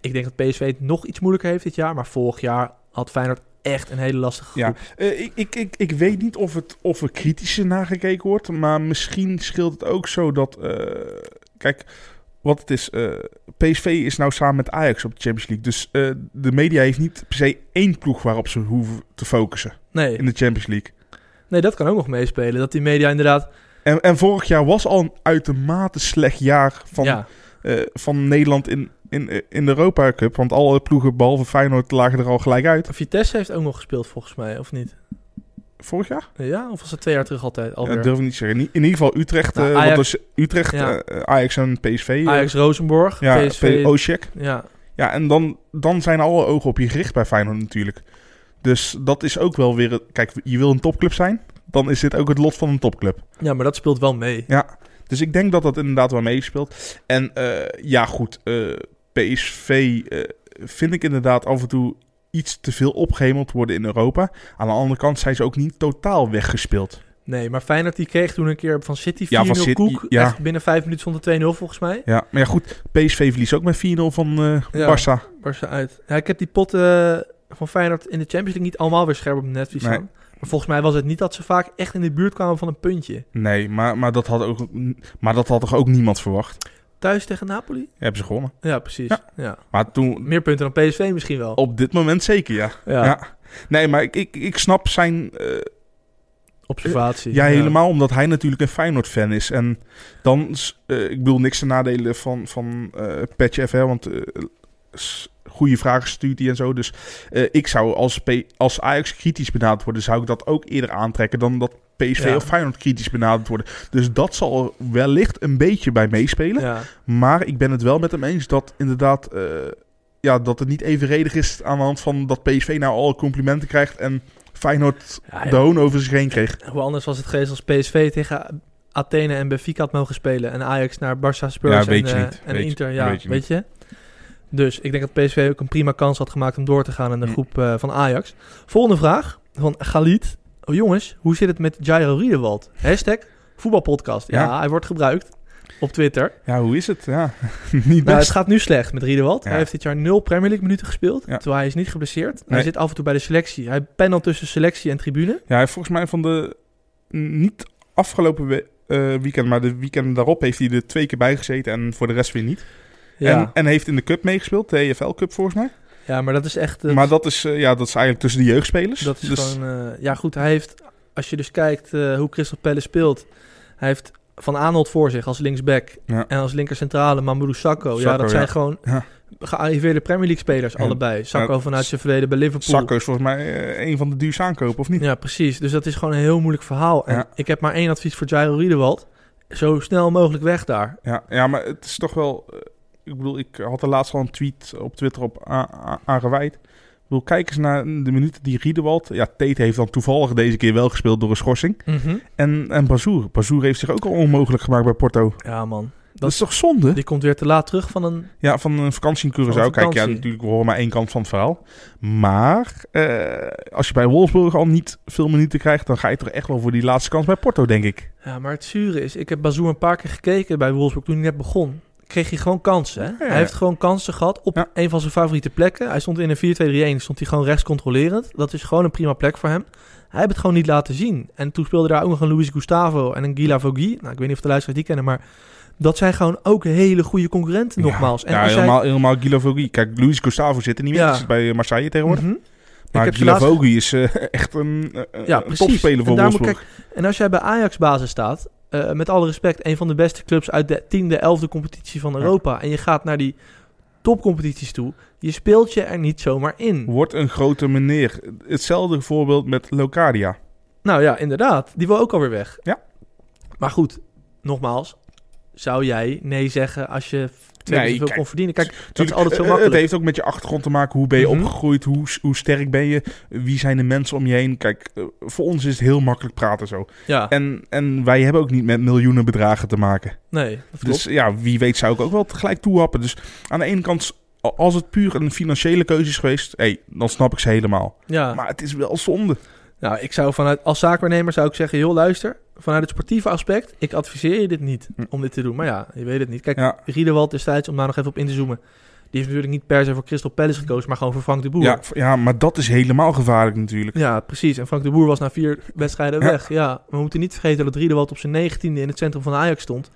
Ik denk dat PSV het nog iets moeilijker heeft dit jaar. Maar vorig jaar had Feyenoord echt een hele lastige groep. Ja, eh, ik, ik, ik, ik weet niet of, het, of er kritischer nagekeken wordt. Maar misschien scheelt het ook zo dat... eh, kijk, wat het is... eh, PSV is nou samen met Ajax op de Champions League. Dus eh, de media heeft niet per se één ploeg waarop ze hoeven te focussen Nee, in de Champions League. nee, dat kan ook nog meespelen. Dat die media inderdaad... En, en vorig jaar was al een uitermate slecht jaar van, ja, eh, van Nederland in, in, in de Europa Cup. Want alle ploegen, behalve Feyenoord, lagen er al gelijk uit. Vitesse heeft ook nog gespeeld volgens mij, of niet? Vorig jaar? Ja, of was het twee jaar terug altijd Ja, alweer? dat durf ik niet te zeggen. In, in ieder geval Utrecht. Nou, eh, Ajax- was Utrecht, Ja. eh, Ajax en PSV. eh, Ajax Rosenborg, ja, PSV... Oshek. ja, Ja, en dan, dan zijn alle ogen op je gericht bij Feyenoord natuurlijk. Dus dat is ook wel weer... Kijk, je wil een topclub zijn, dan is dit ook het lot van een topclub. ja, maar dat speelt wel mee. Ja, dus ik denk dat dat inderdaad wel meespeelt. En ja, goed, PSV vind ik inderdaad af en toe iets te veel opgehemeld worden in Europa. Aan de andere kant zijn ze ook niet totaal weggespeeld. Nee, maar Feyenoord die kreeg toen een keer van City 4-0 Ja, van City, koek. ja. Echt binnen vijf minuten stond het 2-0 volgens mij. Ja, maar ja goed, PSV verliest ook met 4-0 van eh Ja. Barça. Barca uit. Ja, ik heb die potten van Feyenoord in de Champions League niet allemaal weer scherp op netvlies Nee. staan. Maar volgens mij was het niet dat ze vaak echt in de buurt kwamen van een puntje. Nee, maar, maar, dat had ook, maar dat had toch ook niemand verwacht? Thuis tegen Napoli? Hebben ze gewonnen. Ja, precies. Ja. Ja. Maar toen, Meer punten dan PSV misschien wel. op dit moment zeker, ja. Ja. Ja. Nee, maar ik, ik, ik snap zijn eh, Observatie. Ja, helemaal omdat hij natuurlijk een Feyenoord-fan is. En dan, eh, ik bedoel niks te nadelen van, van eh Patch FR, want goede vragen stuurt hij en zo. Dus eh, ik zou als, P als Ajax kritisch benaderd worden, zou ik dat ook eerder aantrekken dan dat PSV Ja. of Feyenoord kritisch benaderd worden. Dus dat zal wellicht een beetje bij meespelen. Ja. Maar ik ben het wel met hem eens dat inderdaad... eh, ja, dat het niet evenredig is aan de hand van dat PSV nou alle complimenten krijgt en Feyenoord Ja, de hoon over zich heen kreeg. Hoe anders was het geweest als PSV tegen Athene en Benfica had mogen spelen. En Ajax naar Barça Spurs Ja, en, en Weet je- Inter. Ja, weet je weet je. Dus ik denk dat PSV ook een prima kans had gemaakt om door te gaan in de groep eh, van Ajax. Volgende vraag van Galit. Oh jongens, hoe zit het met Jairo Riedewald? Hashtag voetbalpodcast. Ja, Ja. hij wordt gebruikt op Twitter. Ja, hoe is het? Ja, niet Nou, het gaat nu slecht met Riedewald. Ja. Hij heeft dit jaar nul Premier League minuten gespeeld. Ja. Terwijl hij is niet geblesseerd. Hij zit af en toe bij de selectie. Hij pendelt tussen selectie en tribune. Ja, hij heeft volgens mij van de... Niet afgelopen we- eh, weekend, maar de weekend daarop heeft hij er twee keer bij gezeten en voor de rest weer niet. Ja, En, en heeft in de cup meegespeeld, de EFL Cup volgens mij. ja maar dat is echt... maar dat is, eh, ja, dat is eigenlijk tussen de jeugdspelers. Dat is Dus- gewoon... eh, ja, goed, hij heeft... Als je dus kijkt eh, hoe Crystal Palace speelt... Hij heeft Van Aanholt voor zich als linksback. Ja. En als linker centrale Mamadou Sakho. ja, Sakho, dat zijn ja. gewoon Ja. gearriveerde Premier League spelers Ja. allebei. Sakho Ja. vanuit zijn verleden bij Liverpool. Sakko is volgens mij een van de duurste aankopen, of niet? Ja, precies. Dus dat is gewoon een heel moeilijk verhaal. En Ja. ik heb maar één advies voor Jairo Riedewald. Zo snel mogelijk weg daar. Ja, ja, maar het is toch wel... ik bedoel, ik had er laatst al een tweet op Twitter op a- a- aangewijd. Ik bedoel, kijk eens naar de minuten die Riedewald... Ja, Tate heeft dan toevallig deze keer wel gespeeld door een schorsing. En, en Bazoer. Bazoer heeft zich ook al onmogelijk gemaakt bij Porto. Ja, man. Dat, is toch zonde? Die komt weer te laat terug van een... Ja, van een vakantie in Curaçao. Kijk, ja, natuurlijk, we horen maar één kant van het verhaal. Maar eh, als je bij Wolfsburg al niet veel minuten krijgt... dan ga je toch echt wel voor die laatste kans bij Porto, denk ik. Ja, maar het zure is... Ik heb Bazoer een paar keer gekeken bij Wolfsburg toen hij net begon. Kreeg hij gewoon kansen. Hè? Ja. Hij heeft gewoon kansen gehad op Ja. een van zijn favoriete plekken. Hij stond in een 4-2-3-1. Stond hij gewoon rechts controlerend. Dat is gewoon een prima plek voor hem. Hij heeft het gewoon niet laten zien. En toen speelde daar ook nog een Luis Gustavo en een Gila Vogui. Nou, ik weet niet of de luisteraars die kennen, maar... Dat zijn gewoon ook hele goede concurrenten, nogmaals. Ja, als jij- helemaal, helemaal Guido Vogui. Kijk, Luis Gustavo zit er niet meer. Ja. Zit bij Marseille tegenwoordig. Mhm. Maar laatst- Vogui is eh, echt een, eh, Ja, een precies. topspeler voor En Wolfsburg. En als jij bij Ajax basis staat, eh, met alle respect, een van de beste clubs uit de tiende, elfde competitie van Ja. Europa. En je gaat naar die topcompetities toe. Je speelt je er niet zomaar in. Wordt een grote meneer. Hetzelfde voorbeeld met Locadia. Nou ja, inderdaad. Die wil ook alweer weg. Ja. Maar goed, nogmaals. Zou jij nee zeggen als je twee Nee, zoveel kon verdienen? Kijk, dat is Tuurlijk, altijd zo eh, makkelijk. Het heeft ook met je achtergrond te maken. Hoe ben je Mhm. opgegroeid? Hoe, hoe sterk ben je? Wie zijn de mensen om je heen? Kijk, eh, voor ons is het heel makkelijk praten zo. Ja, En, en wij hebben ook niet met miljoenen bedragen te maken. nee, dat klopt. Dus ja, wie weet zou ik ook wel tegelijk toehappen. Dus aan de ene kant, als het puur een financiële keuze is geweest, hey, dan snap ik ze helemaal. ja. Maar het is wel zonde. Nou, ik zou vanuit, als zaakwaarnemer zou ik zeggen, joh, luister, vanuit het sportieve aspect, ik adviseer je dit niet Hm. om dit te doen. Maar ja, je weet het niet. Kijk, Ja, Riedewald destijds, om daar nog even op in te zoomen, die heeft natuurlijk niet per se voor Crystal Palace gekozen, maar gewoon voor Frank de Boer. ja, ja, maar dat is helemaal gevaarlijk natuurlijk. Ja, precies. En Frank de Boer was na vier wedstrijden Ja. weg. Ja, we moeten niet vergeten dat Riedewald op zijn negentiende in het centrum van Ajax stond.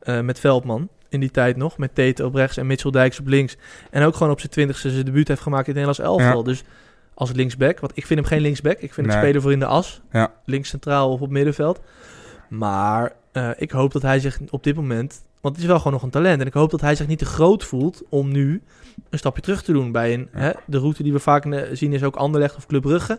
eh, met Veldman in die tijd nog. Met Tete op rechts en Mitchell Dijks op links. En ook gewoon op zijn twintigste zijn debuut heeft gemaakt in het Nederlands elftal. Dus als linksback, want ik vind hem geen linksback. Ik vind hem speler voor in de as. Ja. Links centraal of op middenveld. Maar eh, ik hoop dat hij zich op dit moment... Want het is wel gewoon nog een talent. En ik hoop dat hij zich niet te groot voelt om nu een stapje terug te doen. Bij een, Ja. hè, de route die we vaak eh, zien is ook Anderlecht of Club Brugge.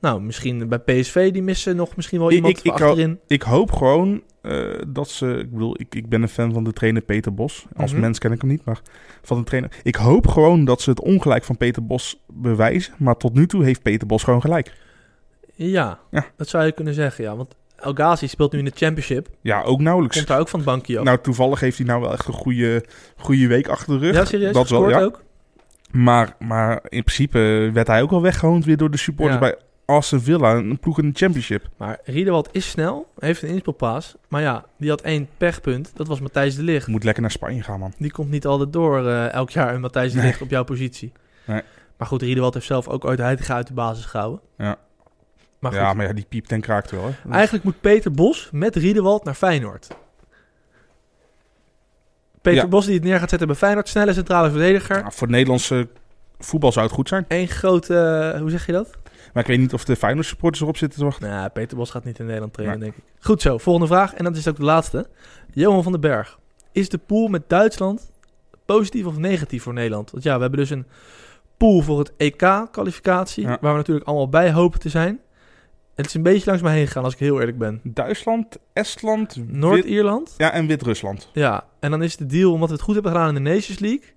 Nou, misschien bij PSV, die missen nog misschien wel Ik- iemand ik- ik achterin. Ik hoop gewoon eh, dat ze... Ik bedoel, ik, ik ben een fan van de trainer Peter Bos. Als Mhm. mens ken ik hem niet, maar van de trainer. Ik hoop gewoon dat ze het ongelijk van Peter Bos bewijzen. Maar tot nu toe heeft Peter Bos gewoon gelijk. Ja, Ja. dat zou je kunnen zeggen, ja. Want El Ghazi speelt nu in de Championship. Ja, ook nauwelijks. Komt daar ook van het bankje. Nou, toevallig heeft hij nou wel echt een goede, goede week achter de rug. ja, serieus? dat wel, ja. ook? Maar, maar in principe werd hij ook wel weggehoond weer door de supporters Ja. bij Aston Villa. Een ploeg in de championship. Maar Riedewald is snel, heeft een inspelpaas. Maar ja, die had één pechpunt. Dat was Matthijs de Ligt. Moet lekker naar Spanje gaan, man. Die komt niet altijd door eh, elk jaar een Matthijs de Nee. Ligt op jouw positie. Nee. Maar goed, Riedewald heeft zelf ook ooit Heitinga uit de basis gehouden. Ja. Maar goed, ja, maar ja, die piept en kraakt wel. Hè. eigenlijk moet Peter Bos met Riedewald naar Feyenoord. Peter Ja. Bos die het neer gaat zetten bij Feyenoord. Snelle centrale verdediger. Ja, voor Nederlandse voetbal zou het goed zijn. Eén grote, eh, hoe zeg je dat? Maar ik weet niet of de Feyenoord supporters erop zitten te wachten. Nou, Peter Bos gaat niet in Nederland trainen, denk ik. Goed zo, volgende vraag. En dat is ook de laatste. Johan van den Berg. Is de pool met Duitsland positief of negatief voor Nederland? Want ja, we hebben dus een pool voor het EK-kwalificatie, Ja. waar we natuurlijk allemaal bij hopen te zijn. Het is een beetje langs me heen gegaan, als ik heel eerlijk ben. Duitsland, Estland, Noord-Ierland. ja, en Wit-Rusland. Ja, en dan is de deal, omdat we het goed hebben gedaan in de Nations League.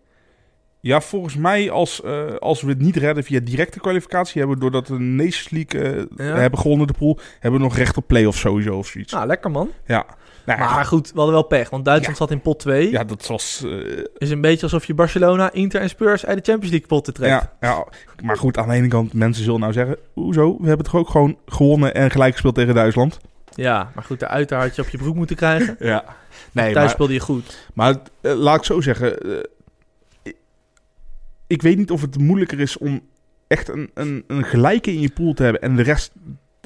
Ja, volgens mij als, eh, als we het niet redden via directe kwalificatie... hebben we doordat we de Nations League eh, Ja. hebben gewonnen de pool... hebben we nog recht op play-off sowieso of zoiets. Nou, lekker man. Ja. Nou, ja, Maar goed, we hadden wel pech, want Duitsland zat in pot 2. ja, dat was... eh, Is een beetje alsof je Barcelona, Inter en Spurs uit de Champions League potten trekt. ja, ja, maar goed, aan de ene kant, mensen zullen nou zeggen... Hoezo? We hebben toch ook gewoon gewonnen en gelijk gespeeld tegen Duitsland? Ja, maar goed, de uiter had je op je broek moeten krijgen. Ja. Nee, Thuis maar, speelde je goed. maar laat ik zo zeggen... ik, weet niet of het moeilijker is om echt een, een, een gelijke in je pool te hebben... en de rest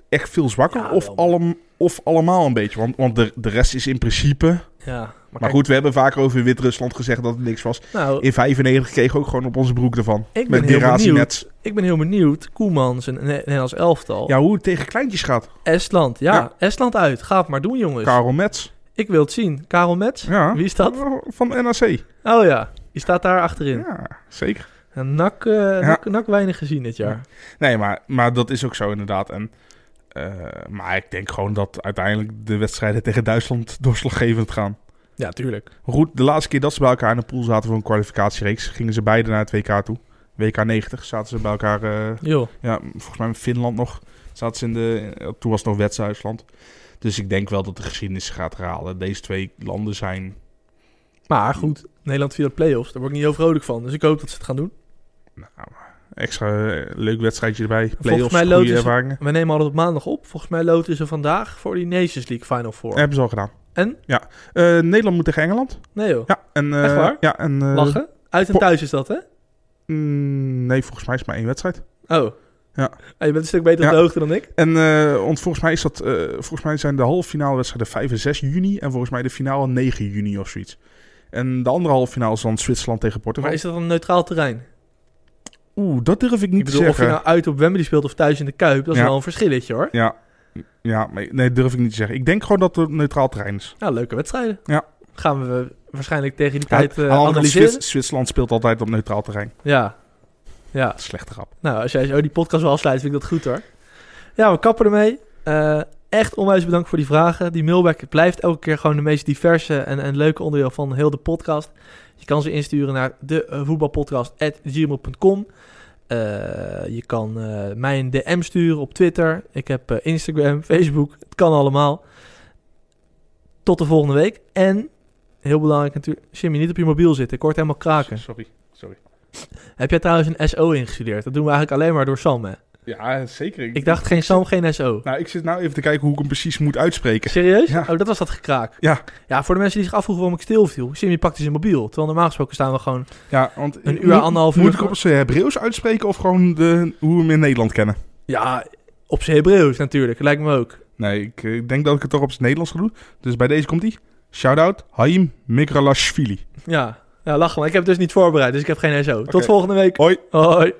echt veel zwakker, Ja, of, allem, of allemaal een beetje. Want, want de, de rest is in principe... Ja, maar, Maar kijk, goed, we hebben vaker over Wit-Rusland gezegd dat het niks was. nou, In 95 kregen we ook gewoon op onze broek ervan. ik ben, Met heel Gerasi benieuwd, ik ben heel benieuwd. Koemans en Ne- Nederlands elftal. Ja, hoe het tegen kleintjes gaat. Estland, ja, Ja. Estland uit. Ga het maar doen, jongens. Karel Mets. Ik wil het zien. Karel Mets? Ja. Wie is dat? Van NAC. Oh ja, die staat daar achterin. Ja, zeker. Eh, NAC, NAC weinig gezien dit jaar. Nee, maar, maar dat is ook zo inderdaad. En, eh, maar ik denk gewoon dat uiteindelijk de wedstrijden tegen Duitsland doorslaggevend gaan. Ja, tuurlijk. Goed, de laatste keer dat ze bij elkaar in de pool zaten voor een kwalificatiereeks... gingen ze beide naar het WK toe. WK 90 zaten ze bij elkaar... eh. Ja, volgens mij in Finland nog. Zaten ze in de, toen was het nog West-Duitsland. Dus ik denk wel dat de geschiedenis gaat herhalen. Deze twee landen zijn... Maar goed, Nederland via de play-offs. Daar word ik niet heel vrolijk van. Dus ik hoop dat ze het gaan doen. Nou, extra eh, leuk wedstrijdje erbij. Volgens Playoffs, mij goede loten ze- ervaringen. We nemen altijd op maandag op. Volgens mij loten ze vandaag voor die Nations League Final Four. Hebben ze al gedaan. En? Ja. Eh, Nederland moet tegen Engeland. Nee joh. Ja. En, eh, Echt waar? Ja. En, eh, Lachen? Uit en thuis is dat, hè? mm, nee, volgens mij is het maar één wedstrijd. Oh. Ja. Ah, je bent een stuk beter op de hoogte dan ik. En want volgens mij is dat... volgens mij zijn de halve finale wedstrijden 5 en 6 juni. En volgens mij de finale 9 juni of zoiets. En de andere halve finale is dan Zwitserland tegen Portugal. Maar is dat een neutraal terrein? Oeh, dat durf ik niet ik bedoel, te of je zeggen. nou uit op Wembley speelt of thuis in de Kuip, dat is Ja. wel een verschilletje hoor. Ja, ja maar, nee, durf ik niet te zeggen. Ik denk gewoon dat het een neutraal terrein is. Ja, leuke wedstrijden. Ja. Gaan we waarschijnlijk tegen die Ja, tijd kant, analyseren. Zwits- Zwitserland speelt altijd op neutraal terrein. Ja. Ja. Slechte grap. Nou, als jij zo die podcast wil afsluiten, vind ik dat goed hoor. Ja, we kappen ermee. Eh, echt onwijs bedankt voor die vragen. Die mailback blijft elke keer gewoon de meest diverse en, en leuke onderdeel van heel de podcast. Je kan ze insturen naar de eh, voetbalpodcast.gmail.com. Je kan eh, mij een DM sturen op Twitter. Ik heb eh, Instagram, Facebook. Het kan allemaal. Tot de volgende week. En, heel belangrijk natuurlijk, Jimmy, niet op je mobiel zitten. Ik hoor het helemaal kraken. Sorry, sorry. Heb jij trouwens een SO ingestudeerd? Dat doen we eigenlijk alleen maar door Sam, hè? Ja, zeker. Ik dacht geen Sam, geen SO. Nou, ik zit nou even te kijken hoe ik hem precies moet uitspreken. Serieus? Ja. Oh, dat was dat gekraak. Ja. Ja, voor de mensen die zich afvroegen waarom ik stilviel. Jimmy pakte zijn mobiel. Terwijl normaal gesproken staan we gewoon... Ja, want Een uur, anderhalf uur Moet ik op zijn Hebreeuws uitspreken of gewoon de, hoe we hem in Nederland kennen? Ja, op zijn Hebreeuws natuurlijk. Lijkt me ook. Nee, ik eh, denk dat ik het toch op het Nederlands ga doen. Dus bij deze komt hij. Shout-out, Haim Mikralashvili. Ja. ja, lach maar. Ik heb het dus niet voorbereid, dus ik heb geen SO. Tot volgende week. Hoi. Hoi.